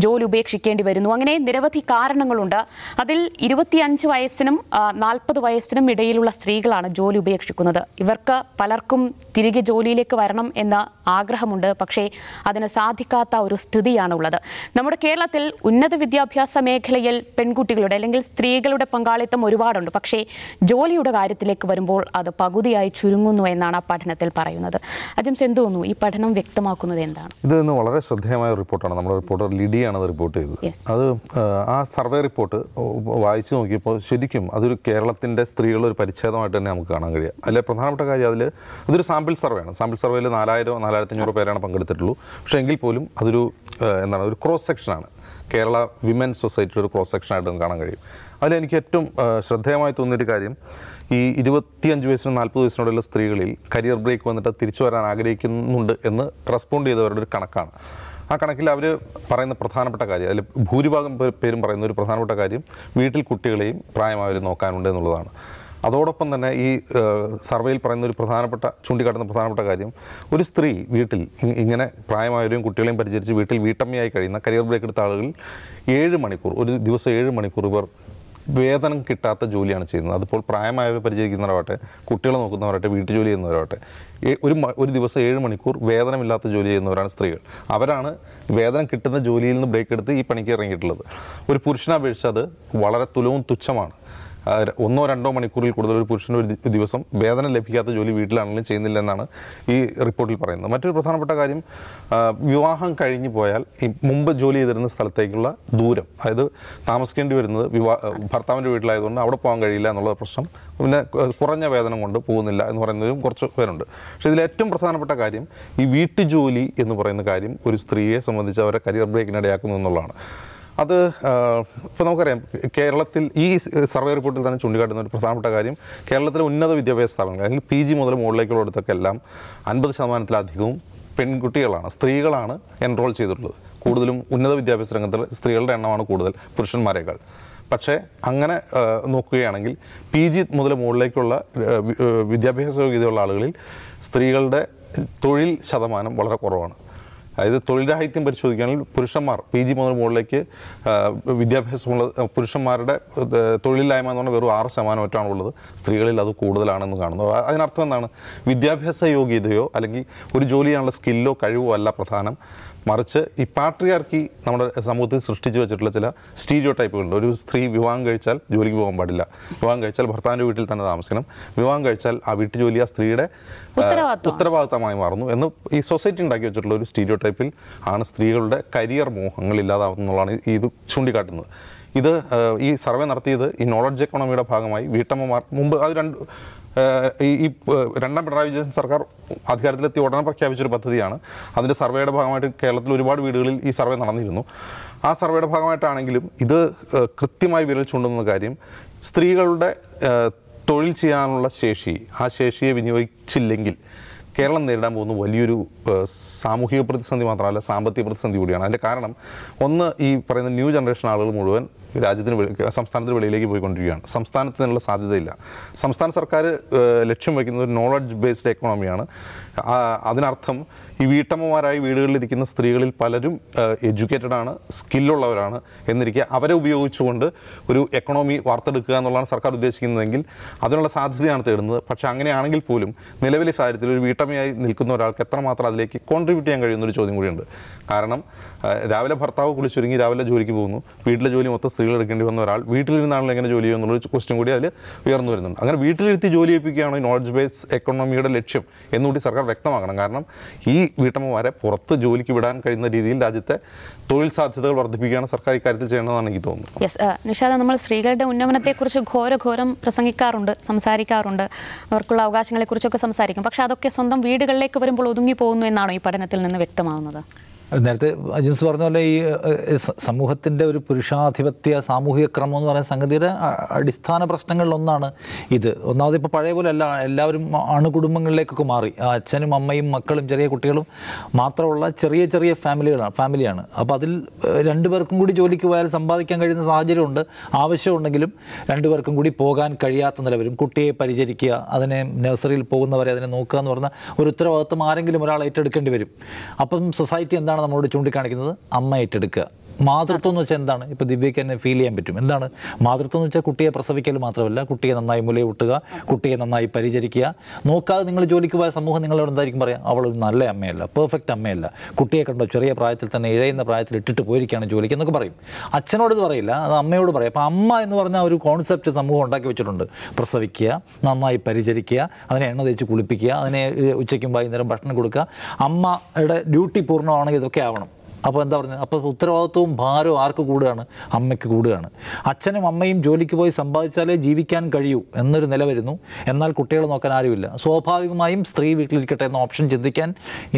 ജോലി ഉപേക്ഷിക്കേണ്ടി വരുന്നു. അങ്ങനെ നിരവധി കാരണങ്ങളുണ്ട്. അതിൽ ഇരുപത്തിയഞ്ച് വയസ്സിനും നാൽപ്പത് വയസ്സിനും ഇടയിലുള്ള സ്ത്രീകളാണ് ജോലി ഉപേക്ഷിക്കുന്നത്. ഇവർക്ക് പലർക്കും തിരികെ ജോലിയിലേക്ക് വരണം എന്ന ആഗ്രഹമുണ്ട്. പക്ഷേ അതിന് സാധിക്കാത്ത ഒരു സ്ഥിതിയാണ് ഉള്ളത്. നമ്മുടെ കേരളത്തിൽ ഉന്നത വിദ്യാഭ്യാസ മേഖലയിൽ പെൺകുട്ടികളുടെ അല്ലെങ്കിൽ സ്ത്രീകളുടെ പങ്കാളിത്തം ഒരുപാടുണ്ട്. പക്ഷേ ജോലിയുടെ കാര്യത്തിലേക്ക് വരുമ്പോൾ അത് പകുതിയായി ചുരുങ്ങുന്നു എന്നാണ് ആ പഠനത്തിൽ പറയുന്നത്. അജംസ് എന്ത് തോന്നുന്നു ഈ പഠനം വ്യക്തമാക്കുന്നത് എന്താണ്? ഇത് ഇന്ന് വളരെ ശ്രദ്ധേയമായ റിപ്പോർട്ടാണ്. നമ്മുടെ റിപ്പോർട്ടർ ലിഡിയാണ് അത് റിപ്പോർട്ട് ചെയ്തത്. അത് ആ, സർവേ റിപ്പോർട്ട് വായിച്ചു നോക്കിയപ്പോൾ ശരിക്കും അതൊരു കേരളത്തിന്റെ സ്ത്രീകളുടെ ഒരു പരിച്ഛേദമായിട്ട് തന്നെ നമുക്ക് കാണാൻ കഴിയുക അതിലെ പ്രധാനപ്പെട്ട കാര്യം അതിൽ അതൊരു സാമ്പിൾ സർവേയാണ്. സാമ്പിൾ സർവേയിൽ നാലായിരം നാലായിരത്തി അഞ്ഞൂറ് പേരാണ് പങ്കെടുത്തിട്ടുള്ളൂ. പക്ഷേ എങ്കിൽ പോലും അതൊരു എന്താണ് ഒരു ക്രോസ് സെക്ഷനാണ് കേരള വിമൻ സൊസൈറ്റിയുടെ ഒരു ക്രോസ് സെക്ഷനായിട്ട് നമുക്ക് കാണാൻ കഴിയും. അതിലെനിക്ക് ഏറ്റവും ശ്രദ്ധേയമായി തോന്നിയൊരു കാര്യം ഈ ഇരുപത്തിയഞ്ച് വയസ്സിനും നാൽപ്പത് വയസ്സിനോടുള്ള സ്ത്രീകളിൽ കരിയർ ബ്രേക്ക് വന്നിട്ട് തിരിച്ചു വരാൻ ആഗ്രഹിക്കുന്നുണ്ട് എന്ന് റെസ്പോണ്ട് ചെയ്തവരുടെ ഒരു കണക്കാണ്. ആ കണക്കിൽ അവർ പറയുന്ന പ്രധാനപ്പെട്ട കാര്യം അതിൽ ഭൂരിഭാഗം പേരും പറയുന്ന ഒരു പ്രധാനപ്പെട്ട കാര്യം വീട്ടിൽ കുട്ടികളെയും പ്രായമായവരും നോക്കാനുണ്ട് എന്നുള്ളതാണ്. അതോടൊപ്പം തന്നെ ഈ സർവേയിൽ പറയുന്ന ഒരു പ്രധാനപ്പെട്ട ചൂണ്ടിക്കാട്ടുന്ന പ്രധാനപ്പെട്ട കാര്യം ഒരു സ്ത്രീ വീട്ടിൽ ഇങ്ങനെ പ്രായമായവരെയും കുട്ടികളെയും പരിചരിച്ച് വീട്ടിൽ വീട്ടമ്മയായി കഴിയുന്ന കരിയർ ബ്രേക്ക് എടുത്ത ആളുകൾ ഏഴ് മണിക്കൂർ ഒരു ദിവസം ഏഴ് മണിക്കൂർ ഇവർ വേതനം കിട്ടാത്ത ജോലിയാണ് ചെയ്യുന്നത്. അതിപ്പോൾ പ്രായമായവരെ പരിചരിക്കുന്നവരാവട്ടെ കുട്ടികളെ നോക്കുന്നവരാവട്ടെ വീട്ടു ജോലി ചെയ്യുന്നവരാവട്ടെ ഒരു ഒരു ദിവസം ഏഴ് മണിക്കൂർ വേതനമില്ലാത്ത ജോലി ചെയ്യുന്നവരാണ് സ്ത്രീകൾ. അവരാണ് വേതനം കിട്ടുന്ന ജോലിയിൽ നിന്ന് ബ്രേക്ക് എടുത്ത് ഈ പണിക്ക് ഇറങ്ങിയിട്ടുള്ളത്. ഒരു പുരുഷനെ അപേക്ഷിച്ച് അത് വളരെ തുലവും തുച്ഛമാണ്. ഒന്നോ രണ്ടോ മണിക്കൂറിൽ കൂടുതൽ ഒരു പുരുഷന് ഒരു ദിവസം വേതനം ലഭിക്കാത്ത ജോലി വീട്ടിലാണെങ്കിലും ചെയ്യുന്നില്ല എന്നാണ് ഈ റിപ്പോർട്ടിൽ പറയുന്നത്. മറ്റൊരു പ്രധാനപ്പെട്ട കാര്യം വിവാഹം കഴിഞ്ഞു പോയാൽ ഈ മുമ്പ് ജോലി ചെയ്തിരുന്ന സ്ഥലത്തേക്കുള്ള ദൂരം അതായത് താമസിക്കേണ്ടി വരുന്നത് വിവാഹ ഭർത്താവിന്റെ വീട്ടിലായതുകൊണ്ട് അവിടെ പോകാൻ കഴിയില്ല എന്നുള്ള പ്രശ്നം പിന്നെ കുറഞ്ഞ വേതനം കൊണ്ട് പോകുന്നില്ല എന്ന് പറയുന്നതും കുറച്ച് പേരുണ്ട്. പക്ഷേ ഇതിൽ ഏറ്റവും പ്രധാനപ്പെട്ട കാര്യം ഈ വീട്ടുജോലി എന്ന് പറയുന്ന കാര്യം ഒരു സ്ത്രീയെ സംബന്ധിച്ച് അവരെ കരിയർ ബ്രേക്കിനിടയാക്കുന്നു എന്നുള്ളതാണ്. അത് ഇപ്പോൾ നമുക്കറിയാം കേരളത്തിൽ ഈ സർവേ റിപ്പോർട്ടിൽ തന്നെ ചൂണ്ടിക്കാട്ടുന്ന ഒരു പ്രധാനപ്പെട്ട കാര്യം കേരളത്തിലെ ഉന്നത വിദ്യാഭ്യാസ സ്ഥാപനങ്ങൾ അല്ലെങ്കിൽ പി ജി മുതൽ മുകളിലേക്കുള്ളിടത്തൊക്കെ എല്ലാം അൻപത് ശതമാനത്തിലധികവും പെൺകുട്ടികളാണ് സ്ത്രീകളാണ് എൻറോൾ ചെയ്തിട്ടുള്ളത്. കൂടുതലും ഉന്നത വിദ്യാഭ്യാസ രംഗത്തിൽ സ്ത്രീകളുടെ എണ്ണമാണ് കൂടുതൽ പുരുഷന്മാരേക്കാൾ. പക്ഷേ അങ്ങനെ നോക്കുകയാണെങ്കിൽ പി ജി മുതൽ മുകളിലേക്കുള്ള വിദ്യാഭ്യാസ യോഗ്യതയുള്ള ആളുകളിൽ സ്ത്രീകളുടെ തൊഴിൽ ശതമാനം വളരെ കുറവാണ്. അതായത് തൊഴിൽ രാഹിത്യം പരിശോധിക്കുകയാണെങ്കിൽ പുരുഷന്മാർ പി ജി മുതൽ മുകളിലേക്ക് വിദ്യാഭ്യാസമുള്ള പുരുഷന്മാരുടെ തൊഴിലില്ലായ്മ എന്ന് പറഞ്ഞാൽ വെറും ആറ് ശതമാനം ഒറ്റാണ് ഉള്ളത്. സ്ത്രീകളിൽ അത് കൂടുതലാണെന്ന് കാണുന്നു. അതിനർത്ഥം എന്താണ്? വിദ്യാഭ്യാസ യോഗ്യതയോ അല്ലെങ്കിൽ ഒരു ജോലി ചെയ്യാനുള്ള സ്കില്ലോ കഴിവോ അല്ല പ്രധാനം. മറിച്ച് ഈ പാട്രിയാർക്കി നമ്മുടെ സമൂഹത്തിൽ സൃഷ്ടിച്ചു വെച്ചിട്ടുള്ള ചില സ്റ്റീരിയോ ടൈപ്പുകളുണ്ട് ഒരു സ്ത്രീ വിവാഹം കഴിച്ചാൽ ജോലിക്ക് പോകാൻ പാടില്ല. വിവാഹം കഴിച്ചാൽ ഭർത്താവിന്റെ വീട്ടിൽ തന്നെ താമസിക്കണം. വിവാഹം കഴിച്ചാൽ ആ വീട്ടു ജോലി ആ സ്ത്രീയുടെ ഉത്തരവാദിത്തമായി മാറുന്നു എന്ന് ഈ സൊസൈറ്റി ഉണ്ടാക്കി വെച്ചിട്ടുള്ള ഒരു സ്റ്റീരിയോ ടൈപ്പിൽ ആണ് സ്ത്രീകളുടെ കരിയർ മോഹങ്ങൾ ഇല്ലാതാവുന്നു എന്നുള്ളതാണ് ഈ- ഇത് ചൂണ്ടിക്കാട്ടുന്നത്. ഇത് ഈ സർവേ നടത്തിയത് ഈ നോളജ് എക്കോണമിയുടെ ഭാഗമായി വീട്ടമ്മമാർ മുമ്പ് അത് രണ്ട് ഈ രണ്ടാം പിണറായി വിജയൻ സർക്കാർ അധികാരത്തിലെത്തിയ ഉടനെ പ്രഖ്യാപിച്ചൊരു പദ്ധതിയാണ്. അതിന്റെ സർവേയുടെ ഭാഗമായിട്ട് കേരളത്തിൽ ഒരുപാട് വീടുകളിൽ ഈ സർവേ നടന്നിരുന്നു. ആ സർവേയുടെ ഭാഗമായിട്ടാണെങ്കിലും ഇത് കൃത്യമായി വിരൽ ചൂണ്ടുന്ന കാര്യം സ്ത്രീകളുടെ തൊഴിൽ ചെയ്യാനുള്ള ശേഷി ആ ശേഷിയെ വിനിയോഗിച്ചില്ലെങ്കിൽ കേരളം നേരിടാൻ പോകുന്ന വലിയൊരു സാമൂഹിക പ്രതിസന്ധി മാത്രമല്ല സാമ്പത്തിക പ്രതിസന്ധി കൂടിയാണ്. അതിന്റെ കാരണം ഒന്ന് ഈ പറയുന്ന ന്യൂ ജനറേഷൻ ആളുകൾ മുഴുവൻ രാജ്യത്തിന് സംസ്ഥാനത്തിന് വെളിയിലേക്ക് പോയിക്കൊണ്ടിരിക്കുകയാണ്. സംസ്ഥാനത്ത് നിന്നുള്ള സാധ്യതയില്ല. സംസ്ഥാന സർക്കാർ ലക്ഷ്യം വയ്ക്കുന്നത് ഒരു നോളജ് ബേസ്ഡ് എക്കണോമിയാണ് അതിനർത്ഥം ഈ വീട്ടമ്മമാരായി വീടുകളിലിരിക്കുന്ന സ്ത്രീകളിൽ പലരും എഡ്യൂക്കേറ്റഡ് ആണ് സ്കില്ലുള്ളവരാണ് എന്നിരിക്കുക അവരെ ഉപയോഗിച്ചുകൊണ്ട് ഒരു എക്കണോമി വാർത്തെടുക്കുക എന്നുള്ളതാണ് സർക്കാർ ഉദ്ദേശിക്കുന്നതെങ്കിൽ അതിനുള്ള സാധ്യതയാണ് തേടുന്നത്. പക്ഷേ അങ്ങനെയാണെങ്കിൽ പോലും നിലവിലെ സാഹചര്യത്തിൽ ഒരു വീട്ടമ്മയായി നിൽക്കുന്ന ഒരാൾക്ക് എത്രമാത്രം അതിലേക്ക് കോൺട്രിബ്യൂട്ട് ചെയ്യാൻ കഴിയുന്ന ഒരു ചോദ്യം കൂടിയുണ്ട്. കാരണം രാവിലെ ഭർത്താവ് കുളിച്ചൊരുങ്ങി രാവിലെ ജോലിക്ക് പോകുന്നു. വീട്ടിലെ ജോലി മൊത്തം സ്ത്രീകൾ എടുക്കേണ്ടി വന്ന ഒരാൾ. വീട്ടിലിരുന്നാണല്ലോ എങ്ങനെ ജോലി ചെയ്യുമെന്നുള്ളൊരു ക്വസ്റ്റ്യൻ കൂടി അതിൽ ഉയർന്നു വരുന്നുണ്ട്. അങ്ങനെ വീട്ടിലിരുത്തി ജോലി ചെയ്യിപ്പിക്കുകയാണ് നോളജ് ബേസ് എക്കണോമിയുടെ ലക്ഷ്യം എന്നുകൂടി സർക്കാർ വ്യക്തമാക്കണം. കാരണം ഈ വീട്ടമ്മമാരെ പുറത്ത് ജോലിക്ക് വിടാൻ കഴിയുന്ന രീതിയിൽ രാജ്യത്തെ തൊഴിൽ സാധ്യതകൾ വർദ്ധിപ്പിക്കുകയാണ് സർക്കാർ ഇക്കാര്യത്തിൽ ചെയ്യണമെന്നാണ് എനിക്ക് തോന്നുന്നത്. യെസ് നിഷാദ നമ്മൾ സ്ത്രീകളുടെ ഉന്നമനത്തെക്കുറിച്ച് ഘോരഘോരം പ്രസംഗിക്കാറുണ്ട് സംസാരിക്കാറുണ്ട്. അവർക്കുള്ള അവകാശങ്ങളെക്കുറിച്ചൊക്കെ സംസാരിക്കും. പക്ഷെ അതൊക്കെ സ്വന്തം വീടുകളിലേക്ക് വരുമ്പോൾ ഒതുങ്ങി പോകുന്നു എന്നാണോ ഈ പഠനത്തിൽ നിന്ന് വ്യക്തമാവുന്നത്? നേരത്തെ അജിംസ് പറഞ്ഞ പോലെ ഈ സമൂഹത്തിന്റെ ഒരു പുരുഷാധിപത്യ സാമൂഹിക ക്രമം എന്ന് പറയുന്ന സംഗതിയുടെ അടിസ്ഥാന പ്രശ്നങ്ങളിലൊന്നാണ് ഇത്. ഒന്നാമത് ഇപ്പോൾ പഴയ പോലെ അല്ല എല്ലാവരും അണുകുടുംബങ്ങളിലേക്കൊക്കെ മാറി. അച്ഛനും അമ്മയും മക്കളും ചെറിയ കുട്ടികളും മാത്രമുള്ള ചെറിയ ചെറിയ ഫാമിലികളാണ് ഫാമിലിയാണ്. അപ്പോൾ അതിൽ രണ്ടുപേർക്കും കൂടി ജോലിക്ക് പോയാൽ സമ്പാദിക്കാൻ കഴിയുന്ന സാഹചര്യമുണ്ട്. ആവശ്യമുണ്ടെങ്കിലും രണ്ടുപേർക്കും കൂടി പോകാൻ കഴിയാത്ത നിലവരും. കുട്ടിയെ പരിചരിക്കുക അതിനെ നഴ്സറിയിൽ പോകുന്നവരെ അതിനെ നോക്കുക എന്ന് പറഞ്ഞ ഒരു ഉത്തരവാദിത്വം ആരെങ്കിലും ഒരാൾ ഏറ്റെടുക്കേണ്ടി വരും. അപ്പം സൊസൈറ്റി എന്താണ് നമ്മളോട് ചൂണ്ടിക്കാണിക്കുന്നത് അമ്മ ഏറ്റെടുക്കുക. മാതൃത്വം എന്ന് വെച്ചാൽ എന്താണ്? ഇപ്പോൾ ദിവ്യയ്ക്ക് തന്നെ ഫീൽ ചെയ്യാൻ പറ്റും. എന്താണ്? മാതൃത്വം എന്ന് വെച്ചാൽ കുട്ടിയെ പ്രസവിക്കൽ മാത്രമല്ല കുട്ടിയെ നന്നായി മുലയൂട്ടുക കുട്ടിയെ നന്നായി പരിചരിക്കുക. നോക്കാതെ നിങ്ങൾ ജോലിക്ക് പോയ സമൂഹം നിങ്ങളോട് എന്തായിരിക്കും പറയാം? അവൾ നല്ല അമ്മയല്ല പെർഫെക്റ്റ് അമ്മയല്ല. കുട്ടിയെ കണ്ടോ? ചെറിയ പ്രായത്തിൽ തന്നെ ഇഴയുന്ന പ്രായത്തിൽ ഇട്ടിട്ട് പോയിരിക്കുകയാണ് ജോലിക്ക് എന്നൊക്കെ പറയും. അച്ഛനോട് ഇത് പറയില്ല അത് അമ്മയോട് പറയും. അപ്പോൾ അമ്മ എന്ന് പറഞ്ഞ ഒരു കോൺസെപ്റ്റ് സമൂഹം ഉണ്ടാക്കി വെച്ചിട്ടുണ്ട്. പ്രസവിക്കുക നന്നായി പരിചരിക്കുക അതിനെ എണ്ണ തേച്ച് കുളിപ്പിക്കുക അതിനെ ഉച്ചയ്ക്കും വൈകുന്നേരം ഭക്ഷണം കൊടുക്കുക. അമ്മയുടെ ഡ്യൂട്ടി പൂർണമാണെങ്കിൽ ഇതൊക്കെ ആവണം. അപ്പോൾ എന്താ പറഞ്ഞത്? അപ്പോൾ ഉത്തരവാദിത്വവും ഭാരവും ആർക്ക് കൂടുകയാണ്? അമ്മയ്ക്ക് കൂടുകയാണ്. അച്ഛനും അമ്മയും ജോലിക്ക് പോയി സമ്പാദിച്ചാലേ ജീവിക്കാൻ കഴിയൂ എന്നൊരു നില വരുന്നു. എന്നാൽ കുട്ടികളെ നോക്കാൻ ആരുമില്ല. സ്വാഭാവികമായും സ്ത്രീ വീട്ടിലിരിക്കട്ടെ എന്ന ഓപ്ഷൻ ചിന്തിക്കാൻ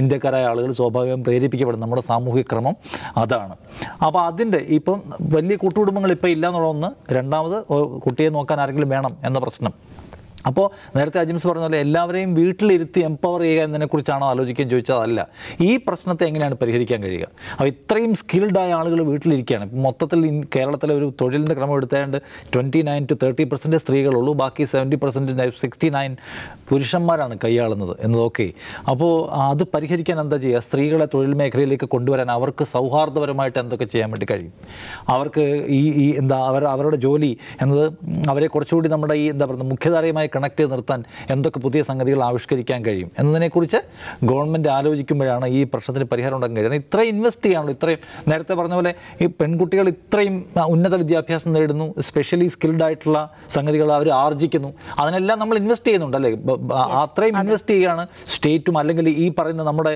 ഇന്ത്യക്കാരായ ആളുകൾ സ്വാഭാവികം പ്രേരിപ്പിക്കപ്പെടും നമ്മുടെ സാമൂഹിക ക്രമം അതാണ്. അപ്പോൾ അതിന്റെ ഇപ്പം വലിയ കൂട്ടുകുടുംബങ്ങൾ ഇപ്പോൾ ഇല്ല എന്നുള്ള ഒന്ന് രണ്ടാമത് കുട്ടിയെ നോക്കാൻ ആരെങ്കിലും വേണം എന്ന പ്രശ്നം. അപ്പോൾ നേരത്തെ അജിംസ് പറഞ്ഞ പോലെ എല്ലാവരെയും വീട്ടിലിരുത്തി എംപവർ ചെയ്യുക എന്നതിനെക്കുറിച്ചാണോ ആലോചിക്കാൻ ചോദിച്ചതല്ല ഈ പ്രശ്നത്തെ എങ്ങനെയാണ് പരിഹരിക്കാൻ കഴിയുക? അപ്പോൾ ഇത്രയും സ്കിൽഡായ ആളുകൾ വീട്ടിലിരിക്കുകയാണ്. മൊത്തത്തിൽ കേരളത്തിലെ ഒരു തൊഴിലിന്റെ ക്രമം എടുത്തേണ്ട് twenty nine to thirty percent സ്ത്രീകളുള്ളൂ. ബാക്കി സെവന്റി പെർസെന്റ് സിക്സ്റ്റി നയൻ പുരുഷന്മാരാണ് കൈയാളുന്നത് എന്നതൊക്കെ അപ്പോൾ അത് പരിഹരിക്കാൻ എന്താ ചെയ്യുക? സ്ത്രീകളെ തൊഴിൽ മേഖലയിലേക്ക് കൊണ്ടുവരാൻ അവർക്ക് സൗഹാർദ്ദപരമായിട്ട് എന്തൊക്കെ ചെയ്യാൻ വേണ്ടി കഴിയും? അവർക്ക് ഈ ഈ എന്താ അവർ അവരുടെ ജോലി എന്നത് അവരെ കുറച്ചുകൂടി നമ്മുടെ ഈ എന്താ പറയുക മുഖ്യധാരയുമായി കണക്ട് ചെയ്ത് നിർത്താൻ എന്തൊക്കെ പുതിയ സംഗതികൾ ആവിഷ്കരിക്കാൻ കഴിയും എന്നതിനെക്കുറിച്ച് ഗവൺമെന്റ് ആലോചിക്കുമ്പോഴാണ് ഈ പ്രശ്നത്തിന് പരിഹാരം ഉണ്ടാക്കാൻ കഴിയുന്നത്. ഇത്രയും ഇൻവെസ്റ്റ് ചെയ്യാനുള്ളൂ. ഇത്രയും നേരത്തെ പറഞ്ഞ പോലെ ഈ പെൺകുട്ടികൾ ഇത്രയും ഉന്നത വിദ്യാഭ്യാസം നേടുന്നു സ്പെഷ്യലി സ്കിൽഡ് ആയിട്ടുള്ള സംഗതികൾ അവർ ആർജിക്കുന്നു. അതിനെല്ലാം നമ്മൾ ഇൻവെസ്റ്റ് ചെയ്യുന്നുണ്ട് അല്ലേ? അത്രയും ഇൻവെസ്റ്റ് ചെയ്യുകയാണ് സ്റ്റേറ്റും അല്ലെങ്കിൽ ഈ പറയുന്ന നമ്മുടെ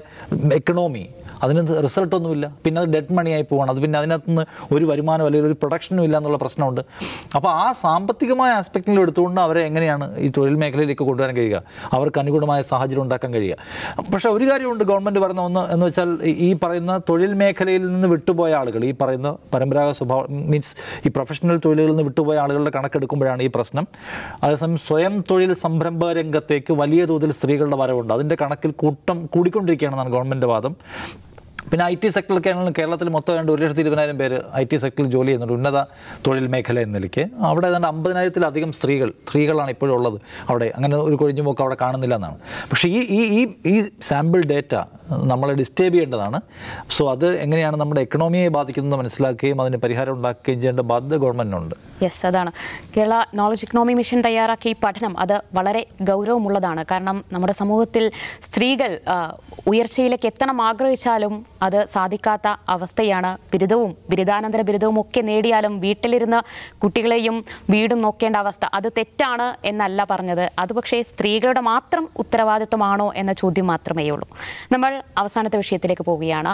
എക്കണോമി അതിന് റിസൾട്ടൊന്നുമില്ല പിന്നെ അത് ഡെഡ് മണിയായി പോവാണ്. അത് പിന്നെ അതിനകത്ത് നിന്ന് ഒരു വരുമാനം അല്ലെങ്കിൽ ഒരു പ്രൊഡക്ഷനും ഇല്ല എന്നുള്ള പ്രശ്നമുണ്ട്. അപ്പോൾ ആ സാമ്പത്തികമായ ആസ്പെക്റ്റിൽ എടുത്തുകൊണ്ട് അവരെ എങ്ങനെയാണ് ഈ തൊഴിൽ മേഖലയിലേക്ക് കൊണ്ടുവരാൻ കഴിയുക. അവർക്ക് അനുകൂലമായ സാഹചര്യം ഉണ്ടാക്കാൻ കഴിയുക. പക്ഷേ ഒരു കാര്യമുണ്ട് ഗവൺമെന്റ് പറയുന്ന ഒന്ന് എന്ന് വെച്ചാൽ ഈ- ഈ പറയുന്ന തൊഴിൽ മേഖലയിൽ നിന്ന് വിട്ടുപോയ ആളുകൾ ഈ പറയുന്ന പരമ്പരാഗത സ്വഭാവം മീൻസ് ഈ പ്രൊഫഷണൽ തൊഴിലുകളിൽ നിന്ന് വിട്ടുപോയ ആളുകളുടെ കണക്കെടുക്കുമ്പോഴാണ് ഈ പ്രശ്നം. അതേസമയം സ്വയം തൊഴിൽ സംരംഭ രംഗത്തേക്ക് വലിയ തോതിൽ സ്ത്രീകളുടെ വരവുണ്ട്. അതിന്റെ കണക്കിൽ കൂട്ടം കൂടിക്കൊണ്ടിരിക്കുകയാണെന്നാണ് ഗവൺമെന്റ് വാദം. പിന്നെ ഐ ടി സെക്ടറിലൊക്കെ ആണെങ്കിലും കേരളത്തിൽ മൊത്തം ഏതാണ്ട് ഒരു ലക്ഷത്തി ഇരുപതിനായിരം പേര് ഐ ടി സെക്ടറിൽ ജോലി ചെയ്യുന്നുണ്ട്. ഉന്നത തൊഴിൽ മേഖല എന്ന നിലയ്ക്ക്. അവിടെ ഏതാണ്ട് അമ്പതിനായിരത്തിലധികം സ്ത്രീകൾ സ്ത്രീകളാണ് ഇപ്പോഴും ഉള്ളത് അവിടെ. അങ്ങനെ ഒരു കൊഴിഞ്ഞുപോക്ക് അവിടെ കാണുന്നില്ല എന്നാണ്. പക്ഷേ ഈ ഈ ഈ സാമ്പിൾ ഡേറ്റ നമ്മൾ ഡിസ്റ്റേബ് ചെയ്യേണ്ടതാണ്. സോ അത് എങ്ങനെയാണ് നമ്മുടെ എക്കണോമിയെ ബാധിക്കുന്നത് മനസ്സിലാക്കുകയും അതിന് പരിഹാരം ഉണ്ടാക്കുകയും ചെയ്യേണ്ട ബാധ്യത ഗവൺമെന്റിനുണ്ട് യെസ് അതാണ്. കേരള നോളജ് ഇക്കണോമി മിഷൻ തയ്യാറാക്കിയ ഈ പഠനം അത് വളരെ ഗൗരവമുള്ളതാണ്. കാരണം നമ്മുടെ സമൂഹത്തിൽ സ്ത്രീകൾ ഉയർച്ചയിലേക്ക് എത്തണം ആഗ്രഹിച്ചാലും അത് സാധിക്കാത്ത അവസ്ഥയാണ് ബിരുദവും ബിരുദാനന്തര ബിരുദവും ഒക്കെ നേടിയാലും വീട്ടിലിരുന്ന് കുട്ടികളെയും വീടും നോക്കേണ്ട അവസ്ഥ. അത് തെറ്റാണ് എന്നല്ല പറഞ്ഞത്. അത് പക്ഷേ സ്ത്രീകളുടെ മാത്രം ഉത്തരവാദിത്വമാണോ എന്ന ചോദ്യം മാത്രമേ ഉള്ളൂ. നമ്മൾ അവസാനത്തെ വിഷയത്തിലേക്ക് പോവുകയാണ്.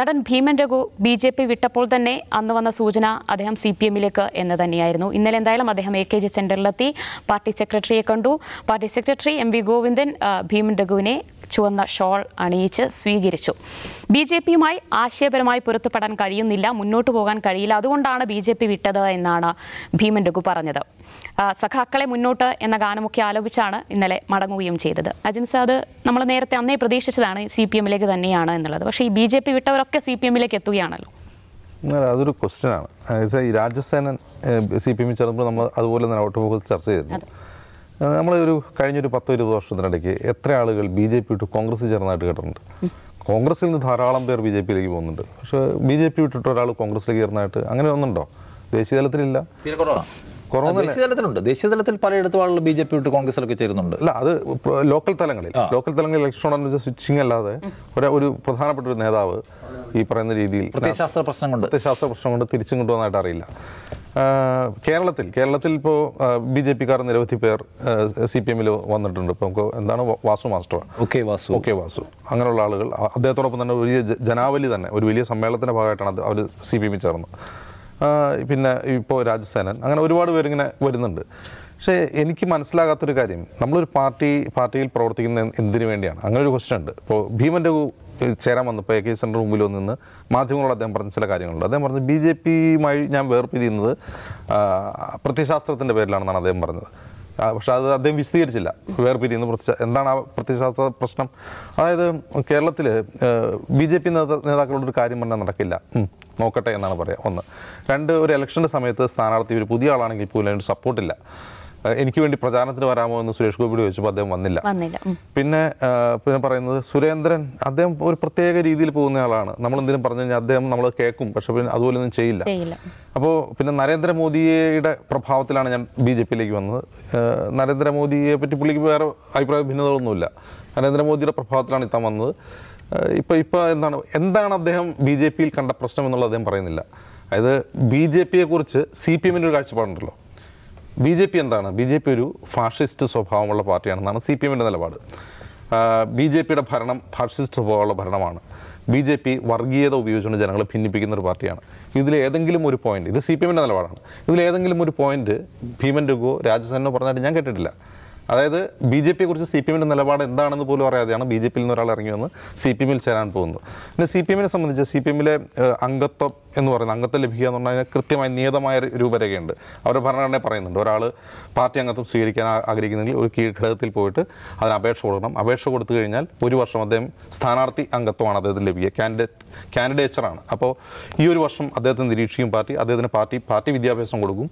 നടൻ Bheeman Raghu B J P വിട്ടപ്പോൾ തന്നെ അന്ന് വന്ന സൂചന അദ്ദേഹം സി പി എമ്മിലേക്ക് എന്ന് തന്നെയായിരുന്നു. ഇന്നലെ എന്തായാലും അദ്ദേഹം എ കെ ജി സെന്ററിലെത്തി. പാർട്ടി സെക്രട്ടറിയെ കണ്ടു. Party secretary M V Govindan Bheeman രഘുവിനെ ചുവന്ന ഷോൾ അണിയിച്ച് സ്വീകരിച്ചു. ബി ജെ പിയുമായി ആശയപരമായി പൊരുത്തപ്പെടാൻ കഴിയുന്നില്ല മുന്നോട്ട് പോകാൻ കഴിയില്ല. അതുകൊണ്ടാണ് ബി ജെ പി വിട്ടത് എന്നാണ് ഭീമൻ രഘു പറഞ്ഞത്. സഖാക്കളെ മുന്നോട്ട് എന്ന ഗാനമൊക്കെ ആലോചിച്ചാണ് ഇന്നലെ മടങ്ങുകയും ചെയ്തത്. അജിം സാദ് നമ്മൾ നേരത്തെ അന്നേ പ്രതീക്ഷിച്ചതാണ് സി പി എമ്മിലേക്ക് തന്നെയാണ് എന്നുള്ളത്. പക്ഷേ ഈ ബി ജെ പി വിട്ടവരൊക്കെ സി പി എമ്മിലേക്ക് എത്തുകയാണല്ലോ. അതൊരു ക്വസ്റ്റ്യൻ ആണ്. ഈ രാജസേനൻ സി പി എമ്മിൽ ചേർന്നപ്പോൾ നമ്മൾ അതുപോലെ തന്നെ ഔട്ട് ഫോക്കസ് ചർച്ച ചെയ്തിരുന്നു. നമ്മൾ ഒരു കഴിഞ്ഞൊരു പത്തോ ഇരുപത് വർഷത്തിനിടയ്ക്ക് എത്ര ആളുകൾ ബി ജെ പി വിട്ട് കോൺഗ്രസ് ചേർന്നായിട്ട് കേട്ടിട്ടുണ്ട്. കോൺഗ്രസിൽ നിന്ന് ധാരാളം പേർ ബി ജെ പിയിലേക്ക് പോകുന്നുണ്ട്. പക്ഷേ ബി ജെ പി വിട്ടിട്ട് ഒരാൾ കോൺഗ്രസിലേക്ക് ചേർന്നായിട്ട് അങ്ങനെ ഒന്നുണ്ടോ? ദേശീയ തലത്തിലില്ല. ദേശീയ തലത്തിലുണ്ട് ദേശീയ തലത്തിൽ പലയിടത്തും ആളുകൾ ബി ജെ പി വിട്ട് കോൺഗ്രസിലൊക്കെ ചേരുന്നുണ്ട്. അല്ല അത് ലോക്കൽ തലങ്ങളിൽ. ലോക്കൽ തലങ്ങളിൽ ഇലക്ട്രോണിക് സ്വിച്ചിങ് അല്ലാതെ ഒരു ഒരു പ്രധാനപ്പെട്ട ഒരു നേതാവ് ഈ പറയുന്ന രീതിയിൽ പ്രത്യശാസ്ത്ര പ്രശ്നം കൊണ്ട്. പ്രത്യശാസ്ത്ര പ്രശ്നം കൊണ്ട് തിരിച്ചും കൊണ്ടുവന്നായിട്ട് അറിയില്ല. കേരളത്തിൽ കേരളത്തിൽ ഇപ്പോൾ ബി ജെ പിക്കാർ നിരവധി പേർ സി പി എമ്മിൽ വന്നിട്ടുണ്ട്. ഇപ്പോൾ നമുക്ക് എന്താണ് Vasu master. Okay Vasu. Okay Vasu. അങ്ങനെയുള്ള ആളുകൾ അദ്ദേഹത്തോടൊപ്പം തന്നെ വലിയ ജനാവലി തന്നെ ഒരു വലിയ സമ്മേളനത്തിന്റെ ഭാഗമായിട്ടാണ് അവർ സി പി എമ്മിൽ ചേർന്നത്. പിന്നെ ഇപ്പോൾ രാജസേനൻ അങ്ങനെ ഒരുപാട് പേരിങ്ങനെ വരുന്നുണ്ട്. പക്ഷേ എനിക്ക് മനസ്സിലാകാത്തൊരു കാര്യം. നമ്മളൊരു പാർട്ടി പാർട്ടിയിൽ പ്രവർത്തിക്കുന്ന എന്തിനു വേണ്ടിയാണ്? അങ്ങനെ ഒരു ക്വസ്റ്റ്യൻ ഉണ്ട്. ഇപ്പോൾ ഭീമൻ രഘു ചേരാൻ വന്നപ്പോൾ എ കെ സെന്റർ മുമ്പിൽ നിന്ന് മാധ്യമങ്ങളോട് അദ്ദേഹം പറഞ്ഞ ചില കാര്യങ്ങളുണ്ട്. അദ്ദേഹം പറഞ്ഞത് ബി ജെ പിയുമായി ഞാൻ വേർപിരിയുന്നത് പ്രത്യശാസ്ത്രത്തിന്റെ പേരിലാണെന്നാണ് അദ്ദേഹം പറഞ്ഞത്. പക്ഷെ അത് അദ്ദേഹം വിശദീകരിച്ചില്ല. വേർപിരിയുന്ന പ്രത്യ എന്താണ് ആ പ്രത്യയശാസ്ത്ര പ്രശ്നം? അതായത് കേരളത്തിൽ ബി ജെ പി നേതാക്കളോട് ഒരു കാര്യം പറഞ്ഞാൽ നടക്കില്ല. നോക്കട്ടെ എന്നാണ് പറയുക ഒന്ന്. രണ്ട് ഒരു ഇലക്ഷന്റെ സമയത്ത് സ്ഥാനാർത്ഥി ഒരു പുതിയ ആളാണെങ്കിൽ പോലും അതിന് സപ്പോർട്ടില്ല എനിക്ക് വേണ്ടി പ്രചാരണത്തിന് വരാമോ എന്ന് സുരേഷ് ഗോപിയോട് ചോദിച്ചപ്പോൾ അദ്ദേഹം വന്നില്ല. പിന്നെ പിന്നെ പറയുന്നത് സുരേന്ദ്രൻ അദ്ദേഹം ഒരു പ്രത്യേക രീതിയിൽ പോകുന്ന ആളാണ്. നമ്മൾ എന്തെങ്കിലും പറഞ്ഞു കഴിഞ്ഞാൽ അദ്ദേഹം നമ്മൾ കേൾക്കും. പക്ഷെ പിന്നെ അതുപോലെ ഒന്നും ചെയ്യില്ല. അപ്പോൾ പിന്നെ നരേന്ദ്രമോദിയുടെ പ്രഭാവത്തിലാണ് ഞാൻ ബി ജെ പിയിലേക്ക് വന്നത്. നരേന്ദ്രമോദിയെ പറ്റി പുള്ളിക്ക് വേറെ അഭിപ്രായ ഭിന്നതകളൊന്നുമില്ല. നരേന്ദ്രമോദിയുടെ പ്രഭാവത്തിലാണ് ഇത്താൻ വന്നത്. ഇപ്പം ഇപ്പോൾ ഇപ്പോൾ എന്താണ് എന്താണ് അദ്ദേഹം ബി ജെ പിയിൽ കണ്ട പ്രശ്നം എന്നുള്ളത് അദ്ദേഹം പറയുന്നില്ല. അതായത് ബി ജെ പിയെ കുറിച്ച് സി പി എമ്മിന്റെ ഒരു കാഴ്ചപ്പാടുണ്ടല്ലോ. ബി ജെ പി എന്താണ്? ബി ജെ പി ഒരു ഫാഷിസ്റ്റ് സ്വഭാവമുള്ള പാർട്ടിയാണെന്നാണ് സി പി എമ്മിന്റെ നിലപാട്. ബി ജെ പിയുടെ ഭരണം ഫാഷിസ്റ്റ് സ്വഭാവമുള്ള ഭരണമാണ്. ബി ജെ പി വർഗീയത ഉപയോഗിച്ചുകൊണ്ട് ജനങ്ങളെ ഭിന്നിപ്പിക്കുന്ന ഒരു പാർട്ടിയാണ്. ഇതിൽ ഏതെങ്കിലും ഒരു പോയിന്റ് ഇത് സി പി എമ്മിന്റെ നിലപാടാണ്. ഇതിൽ ഏതെങ്കിലും ഒരു പോയിന്റ് ഭീമൻ രഘുവോ രാജസേനോ പറഞ്ഞായിട്ട് ഞാൻ കേട്ടിട്ടില്ല. അതായത് ബി ജെ പിയെ കുറിച്ച് സി പി എമ്മിന്റെ നിലപാട് എന്താണെന്ന് പോലും അറിയാതെയാണ് ബി ജെ പിയിൽ നിന്ന് ഒരാൾ ഇറങ്ങി വന്ന് സി പി എമ്മിൽ ചേരാൻ പോകുന്നത്. പിന്നെ സി പി എമ്മിനെ സംബന്ധിച്ച് സി പി എമ്മിലെ അംഗത്വം എന്ന് പറയുന്നത് അംഗത്വം ലഭിക്കുക എന്ന് പറഞ്ഞാൽ കൃത്യമായ നിയതമായ രൂപരേഖയുണ്ട്. അവരുടെ ഭരണഘടനയെ പറയുന്നുണ്ട് ഒരാൾ പാർട്ടി അംഗത്വം സ്വീകരിക്കാൻ ആഗ്രഹിക്കുന്നെങ്കിൽ ഒരു കീഴ്ഘടകത്തിൽ പോയിട്ട് അതിന് അപേക്ഷ കൊടുക്കണം. അപേക്ഷ കൊടുത്തു കഴിഞ്ഞാൽ ഒരു വർഷം അദ്ദേഹം സ്ഥാനാർത്ഥി അംഗത്വമാണ് അദ്ദേഹത്തിന് ലഭിക്കുക. കാൻഡിഡേറ്റ് കാൻഡിഡേച്ചറാണ്. അപ്പോൾ ഈ ഒരു വർഷം അദ്ദേഹത്തെ നിരീക്ഷിക്കും പാർട്ടി അദ്ദേഹത്തിന് പാർട്ടി പാർട്ടി വിദ്യാഭ്യാസം കൊടുക്കും.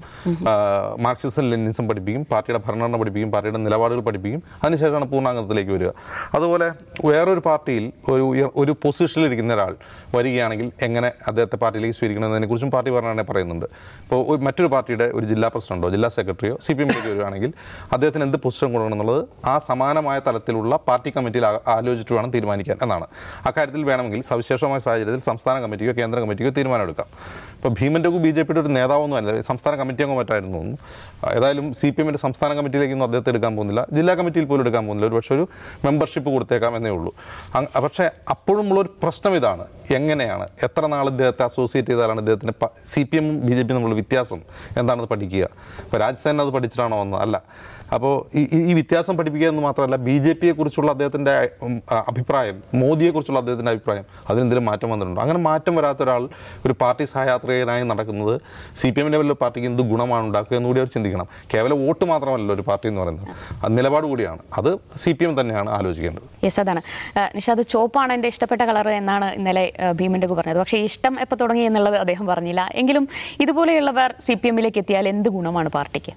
മാർക്സിസം ലെനിനിസം പഠിപ്പിക്കും പാർട്ടിയുടെ ഭരണഘടന പഠിപ്പിക്കും പാർട്ടിയുടെ നിലപാടുകൾ പഠിപ്പിക്കും. അതിനുശേഷമാണ് പൂർണാംഗത്തിലേക്ക് വരിക. അതുപോലെ വേറൊരു പാർട്ടിയിൽ ഒരു ഒരു പൊസിഷനിൽ ഇരിക്കുന്ന ഒരാൾ വരികയാണെങ്കിൽ എങ്ങനെ അദ്ദേഹത്തെ പാർട്ടിയിലേക്ക് സ്വീകരിക്കണമെന്നതിനെക്കുറിച്ചും പാർട്ടി ഭരണഘടന പറയുന്നുണ്ട്. ഇപ്പോൾ മറ്റൊരു പാർട്ടിയുടെ ഒരു ജില്ലാ പ്രസിഡന്റോ ജില്ലാ സെക്രട്ടറിയോ സി പി എമ്മിലേക്ക് വരികയാണെങ്കിൽ അദ്ദേഹത്തിന് എന്ത് പൊസിഷൻ കൊടുക്കണം എന്നുള്ളത് ആ സമാനമായ തലത്തിലുള്ള പാർട്ടി കമ്മിറ്റിയിൽ ആലോചിച്ചിട്ട് വേണം തീരുമാനിക്കാൻ എന്നാണ്. അക്കാര്യത്തിൽ വേണമെങ്കിൽ സവിശേഷമായ സാഹചര്യത്തിൽ സംസ്ഥാന കമ്മിറ്റിയോ കേന്ദ്ര കമ്മിറ്റിക്കോ തീരുമാനമെടുക്കാം. ഇപ്പോൾ ഭീമൻ രഘു ബി ജെ പിയുടെ ഒരു നേതാവൊന്നും അല്ല. സംസ്ഥാന കമ്മിറ്റി അംഗം മറ്റായിരുന്നു ഏതായാലും സി പി എമ്മിന്റെ സംസ്ഥാന കമ്മിറ്റിയിലേക്കൊന്നും അദ്ദേഹത്തെ എടുക്കാൻ പോകുന്നില്ല. ജില്ലാ കമ്മിറ്റിയിൽ പോലും എടുക്കാൻ പോകുന്നില്ല. ഒരു പക്ഷേ ഒരു മെമ്പർഷിപ്പ് കൊടുത്തേക്കാം എന്നേ ഉള്ളൂ. പക്ഷേ അപ്പോഴും ഉള്ളൊരു പ്രശ്നം ഇതാണ്. എങ്ങനെയാണ്? എത്ര നാൾ ഇദ്ദേഹത്തെ അസോസിയേറ്റ് ചെയ്താലാണ് ഇദ്ദേഹത്തിന് സി പി എമ്മും ബി ജെ പിയും തമ്മിലുള്ള വ്യത്യാസം എന്താണെന്ന് പഠിക്കുക? ഇപ്പോൾ രാജ്സേന അത് പഠിച്ചിട്ടാണോ വന്നത്? അല്ല. അപ്പോൾ ഈ ഈ- വ്യത്യാസം പഠിപ്പിക്കുക എന്ന് മാത്രമല്ല ബി ജെ പിയെ കുറിച്ചുള്ള അദ്ദേഹത്തിന്റെ അഭിപ്രായം മോദിയെക്കുറിച്ചുള്ള അദ്ദേഹത്തിന്റെ അഭിപ്രായം അതിനെന്തെങ്കിലും മാറ്റം വന്നിട്ടുണ്ടോ? അങ്ങനെ മാറ്റം വരാത്ത ഒരാൾ ഒരു പാർട്ടി സഹയാത്രികനായി നടക്കുന്നത് സി പി എമ്മിന്റെ ലെവലിലെ പാർട്ടിക്ക് എന്ത് ഗുണമാണ് ഉണ്ടാക്കുക എന്നുകൂടി അവർ ചിന്തിക്കണം. കേവലം വോട്ട് മാത്രമല്ല ഒരു പാർട്ടി എന്ന് പറയുന്നത്. അത് നിലപാട് കൂടിയാണ്. അത് സി പി എം തന്നെയാണ് ആലോചിക്കേണ്ടത്. യെസ് അതാണ്. നിഷാദ് ചോപ്പാണ് എന്റെ ഇഷ്ടപ്പെട്ട കളർ എന്നാണ് ഇന്നലെ ഏഹ് ഭീമന്റെ പറഞ്ഞത്. പക്ഷേ ഇഷ്ടം എപ്പോൾ തുടങ്ങി എന്നുള്ളത് അദ്ദേഹം പറഞ്ഞില്ല. എങ്കിലും ഇതുപോലെയുള്ളവർ സി പി എമ്മിലേക്ക് എത്തിയാൽ എന്ത് ഗുണമാണ് പാർട്ടിക്ക്?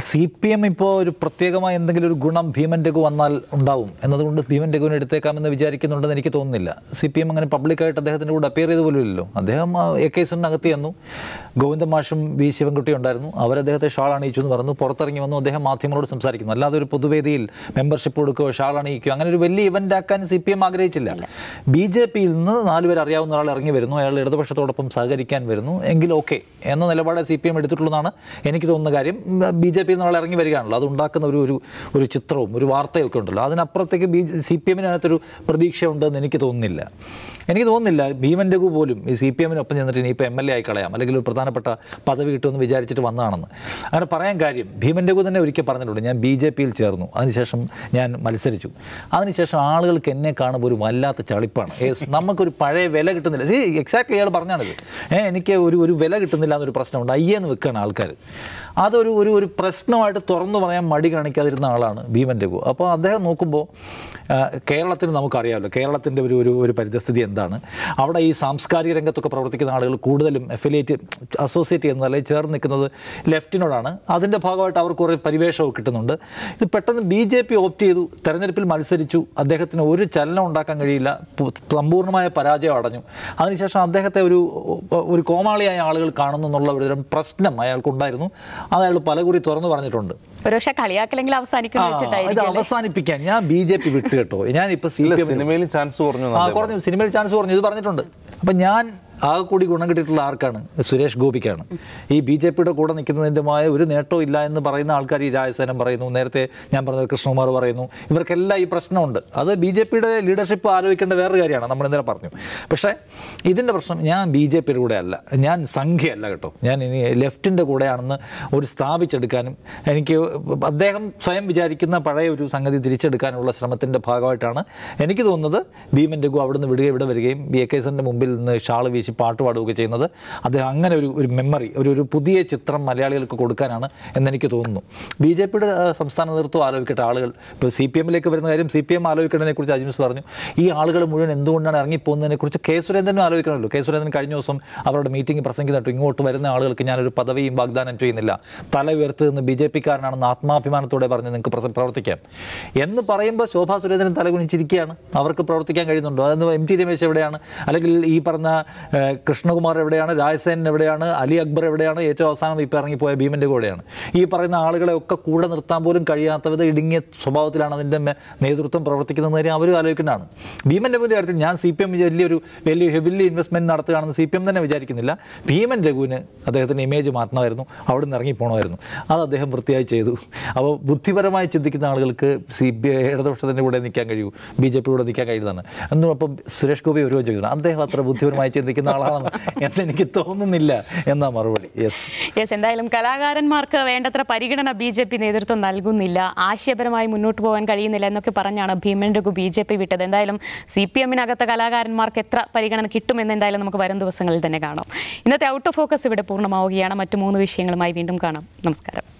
സി പി എം ഇപ്പോൾ ഒരു പ്രത്യേകമായ എന്തെങ്കിലും ഒരു ഗുണം ഭീമൻ രഘു വന്നാൽ ഉണ്ടാവും. എന്നതുകൊണ്ട് ഭീമൻ രഘുവിനെ എടുത്തേക്കാമെന്ന് വിചാരിക്കുന്നുണ്ടെന്ന് എനിക്ക് തോന്നുന്നില്ല. സി പി എം അങ്ങനെ പബ്ലിക്കായിട്ട് അദ്ദേഹത്തിന്റെ കൂടെ അപ്പിയർ ചെയ്ത് പോലും ഇല്ലല്ലോ. അദ്ദേഹം എ കെ സിനകത്ത് ചെന്നു ഗോവിന്ദ മാഷും വി ശിവൻകുട്ടി ഉണ്ടായിരുന്നു. അവർ അദ്ദേഹത്തെ ഷാൾ അണിയിച്ചു എന്ന് പറഞ്ഞു. പുറത്തിറങ്ങി വന്നു. അദ്ദേഹം മാധ്യമങ്ങളോട് സംസാരിക്കുന്നു. അല്ലാതെ ഒരു പൊതുവേദിയിൽ മെമ്പർഷിപ്പ് കൊടുക്കുകയോ ഷാൾ അണിയിക്കുകയോ അങ്ങനെ ഒരു വലിയ ഇവന്റ് ആക്കാൻ സി പി എം ആഗ്രഹിച്ചില്ല. ബി ജെ പിയിൽ നിന്ന് നാലുപേർ അറിയാവുന്ന ഒരാൾ ഇറങ്ങി വരുന്നു. അയാൾ ഇടതുപക്ഷത്തോടൊപ്പം സഹകരിക്കാൻ വരുന്നു. എങ്കിൽ ഓക്കെ എന്ന നിലപാട് സി പി എം എടുത്തിട്ടുള്ളതാണ് എനിക്ക് തോന്നുന്ന കാര്യം. ബി ജെ പിയിൽ എന്നുള്ള ഇറങ്ങി വരികയാണല്ലോ. അത് ഉണ്ടാക്കുന്ന ഒരു ഒരു ചിത്രവും ഒരു വാർത്തയൊക്കെ ഉണ്ടല്ലോ. അതിനപ്പുറത്തേക്ക് ബി സി പി എമ്മിനകത്തൊരു പ്രതീക്ഷ ഉണ്ടെന്ന് എനിക്ക് തോന്നുന്നില്ല. എനിക്ക് തോന്നുന്നില്ല ഭീമൻ രഘു പോലും ഈ സി പി എമ്മിനൊപ്പം ചെന്നിട്ട് ഇനിയിപ്പോൾ എം എൽ എ ആയി കളയാം. അല്ലെങ്കിൽ ഒരു പ്രധാനപ്പെട്ട പദവി കിട്ടുമെന്ന് വിചാരിച്ചിട്ട് വന്നതാണെന്ന്. അങ്ങനെ പറയാൻ കാര്യം ഭീമൻ രഘു തന്നെ ഒരിക്കൽ പറഞ്ഞിട്ടുണ്ട്. ഞാൻ ബി ജെ പിയിൽ ചേർന്നു. അതിനുശേഷം ഞാൻ മത്സരിച്ചു. അതിനുശേഷം ആളുകൾക്ക് എന്നെ കാണുമ്പോൾ ഒരു വല്ലാത്ത ചളിപ്പാണ്. നമുക്കൊരു പഴയ വില കിട്ടുന്നില്ല. എക്സാക്ട്ലി അയാൾ പറഞ്ഞാണിത്. ഏഹ് എനിക്ക് ഒരു ഒരു വില കിട്ടുന്നില്ല എന്നൊരു പ്രശ്നമുണ്ട്. അയ്യെന്ന് വെക്കുകയാണ് ആൾക്കാർ അതൊരു ഒരു ഒരു പ്രശ്നമായിട്ട് തുറന്നു പറയാൻ മടി കാണിക്കാതിരുന്ന ആളാണ് ഭീമൻ രഘു. അപ്പോൾ അദ്ദേഹം നോക്കുമ്പോൾ കേരളത്തിന് നമുക്കറിയാമല്ലോ കേരളത്തിന്റെ ഒരു ഒരു ഒരു പരിതസ്ഥിതി എന്താണ്? അവിടെ ഈ സാംസ്കാരിക രംഗത്തൊക്കെ പ്രവർത്തിക്കുന്ന ആളുകൾ കൂടുതലും അഫിലിയേറ്റ് അസോസിയേറ്റ് ചെയ്യുന്നത് അല്ലെങ്കിൽ ചേർന്ന് നിൽക്കുന്നത് ലെഫ്റ്റിനോടാണ്. അതിന്റെ ഭാഗമായിട്ട് അവർക്ക് കുറേ പരിവേഷമൊക്കെ കിട്ടുന്നുണ്ട്. ഇത് പെട്ടെന്ന് ബി ജെ പി ഓപ്റ്റ് ചെയ്തു തെരഞ്ഞെടുപ്പിൽ മത്സരിച്ചു. അദ്ദേഹത്തിന് ഒരു ചലനം ഉണ്ടാക്കാൻ കഴിയില്ല. സമ്പൂർണമായ പരാജയം അടഞ്ഞു. അതിനുശേഷം അദ്ദേഹത്തെ ഒരു ഒരു കോമാളിയായ ആളുകൾ കാണുന്നു എന്നുള്ള ഒരു തരം പ്രശ്നം അയാൾക്കുണ്ടായിരുന്നു. അത് അയാൾ പലകുറി തുറന്നു പറഞ്ഞിട്ടുണ്ട്. ഒരുപക്ഷെ കളിയാക്കലെങ്കിൽ അവസാനിക്കും ഇത് അവസാനിപ്പിക്കാൻ ഞാൻ ബി ജെ പി വിട്ടു കേട്ടോ ഞാൻ ഇപ്പൊ സിനിമയിലും ചാൻസ് കുറഞ്ഞു ആ കുറഞ്ഞു. സിനിമയിൽ ചാൻസ് കുറഞ്ഞു ഇത് പറഞ്ഞിട്ടുണ്ട്. അപ്പൊ ഞാൻ ആകെ കൂടി ഗുണം കിട്ടിയിട്ടുള്ള ആർക്കാണ്? സുരേഷ് ഗോപിക്കാണ്. ഈ ബി ജെ പിയുടെ കൂടെ നിൽക്കുന്നതിന്റെമായ ഒരു നേട്ടവും ഇല്ല എന്ന് പറയുന്ന ആൾക്കാർ ഈ രാജസേനം പറയുന്നു. നേരത്തെ ഞാൻ പറഞ്ഞത് കൃഷ്ണകുമാർ പറയുന്നു. ഇവർക്കെല്ലാം ഈ പ്രശ്നമുണ്ട്. അത് ബി ജെ പിയുടെ ലീഡർഷിപ്പ് ആലോചിക്കേണ്ട വേറൊരു കാര്യമാണ്. നമ്മൾ ഇന്നലെ പറഞ്ഞു. പക്ഷേ ഇതിന്റെ പ്രശ്നം ഞാൻ ബി ജെ പിയുടെ കൂടെ അല്ല. ഞാൻ സംഖ്യയല്ല കേട്ടോ. ഞാൻ ഇനി ലെഫ്റ്റിന്റെ കൂടെയാണെന്ന് ഒരു സ്ഥാപിച്ചെടുക്കാനും എനിക്ക് അദ്ദേഹം സ്വയം വിചാരിക്കുന്ന പഴയ ഒരു സംഗതി തിരിച്ചെടുക്കാനുള്ള ശ്രമത്തിന്റെ ഭാഗമായിട്ടാണ് എനിക്ക് തോന്നുന്നത്. ഭീമൻ രഘു അവിടുന്ന് വിടുക ഇവിടെ വരികയും ബി എ കേസറിന്റെ മുമ്പിൽ നിന്ന് ഷാൾ വീശി പാട്ട് പാടുകയൊക്കെ ചെയ്യുന്നത് അദ്ദേഹം അങ്ങനെ ഒരു ഒരു മെമ്മറി ഒരു ഒരു പുതിയ ചിത്രം മലയാളികൾക്ക് കൊടുക്കാനാണ് എന്നെനിക്ക് തോന്നുന്നു. ബി ജെ പിയുടെ സംസ്ഥാന നേതൃത്വം ആലോചിക്കട്ടെ ആളുകൾ. ഇപ്പോൾ സി പി എമ്മിലേക്ക് വരുന്ന കാര്യം സി പി എം ആലോചിക്കേണ്ടതിനെക്കുറിച്ച് അജിമിസ് പറഞ്ഞു. ഈ ആളുകൾ മുഴുവൻ എന്തുകൊണ്ടാണ് ഇറങ്ങിപ്പോകുന്നതിനെക്കുറിച്ച് കെ സുരേന്ദ്രനും ആലോചിക്കണമല്ലോ. കെ സുരേന്ദ്രൻ കഴിഞ്ഞ ദിവസം അവരുടെ മീറ്റിംഗ് പ്രസംഗിക്കുന്നിട്ട് ഇങ്ങോട്ട് വരുന്ന ആളുകൾക്ക് ഞാനൊരു പദവിയും വാഗ്ദാനം ചെയ്യുന്നില്ല. തല ഉയർത്ത് നിന്ന് ബി ജെ പിക്കാരനാണെന്ന് ആത്മാഭിമാനത്തോടെ പറഞ്ഞ് നിങ്ങൾക്ക് പ്രവർത്തിക്കാം. എന്ന് പറയുമ്പോൾ ശോഭാ സുരേന്ദ്രൻ തലകുനിച്ചിരിക്കുകയാണ് അവർക്ക് പ്രവർത്തിക്കാൻ കഴിയുന്നുണ്ടോ? അതെന്ന് എം ടി രമേശ് എവിടെയാണ്? അല്ലെങ്കിൽ ഈ പറഞ്ഞ കൃഷ്ണകുമാർ എവിടെയാണ് രാജസേനൻ എവിടെയാണ് അലി അക്ബർ എവിടെയാണ് ഏറ്റവും അവസാനം ഇപ്പോൾ ഇറങ്ങിപ്പോയ ഭീമന്റെ കൂടെയാണ്. ഈ പറയുന്ന ആളുകളെ ഒക്കെ കൂടെ നിർത്താൻ പോലും കഴിയാത്ത വിധ ഇടുങ്ങിയ സ്വഭാവത്തിലാണ് അതിന്റെ നേതൃത്വം പ്രവർത്തിക്കുന്നത് കാര്യം അവരും ആലോചിക്കുന്നതാണ്. ഭീമന്റെ മുന്നിൽ കാര്യത്തിൽ ഞാൻ സി പി എം വലിയൊരു വലിയ ഹെവിലി ഇൻവെസ്റ്റ്മെന്റ് നടത്തുകയാണെന്ന് സി പി എം തന്നെ വിചാരിക്കുന്നില്ല. ഭീമൻ രഘുവിന് അദ്ദേഹത്തിന്റെ ഇമേജ് മാറ്റണമായിരുന്നു. അവിടെ നിന്ന് ഇറങ്ങിപ്പോണമായിരുന്നു അത് അദ്ദേഹം വൃത്തിയായി ചെയ്തു. അപ്പോൾ ബുദ്ധിപരമായി ചിന്തിക്കുന്ന ആളുകൾക്ക് സി പി ഇടതുപക്ഷത്തിന്റെ കൂടെ നിൽക്കാൻ കഴിയൂ. ബി ജെ പിയുടെ നിൽക്കാൻ കഴിയുന്നതാണ്. എന്നും അപ്പം സുരേഷ് ഗോപി ഒരു ചോദിക്കുന്നു. അദ്ദേഹം അത്ര ബുദ്ധിപരമായി ചിന്തിക്കുന്ന ആളാണെന്ന് എന്നെനിക്ക് തോന്നുന്നില്ല എന്നാ മറുപടി. യെസ് യെസ് എന്തായാലും കലാകാരന്മാർക്ക് വേണ്ടത്ര പരിഗണന ബി ജെ പി നേതൃത്വം നൽകുന്നില്ല. ആശയപരമായി മുന്നോട്ട് പോകാൻ കഴിയുന്നില്ല എന്നൊക്കെ പറഞ്ഞാണ് Bheeman Raghu B J P വിട്ടത്. എന്തായാലും സി പി എമ്മിനകത്തെ കലാകാരന്മാർക്ക് എത്ര പരിഗണന കിട്ടുമെന്ന് എന്തായാലും നമുക്ക് വരും ദിവസങ്ങളിൽ തന്നെ കാണാം. ഇന്നത്തെ ഔട്ട് ഓഫ് ഫോക്കസ് ഇവിടെ പൂർണമാവുകയാണ്. മറ്റു മൂന്ന് വിഷയങ്ങളുമായി വീണ്ടും കാണാം. നമസ്കാരം.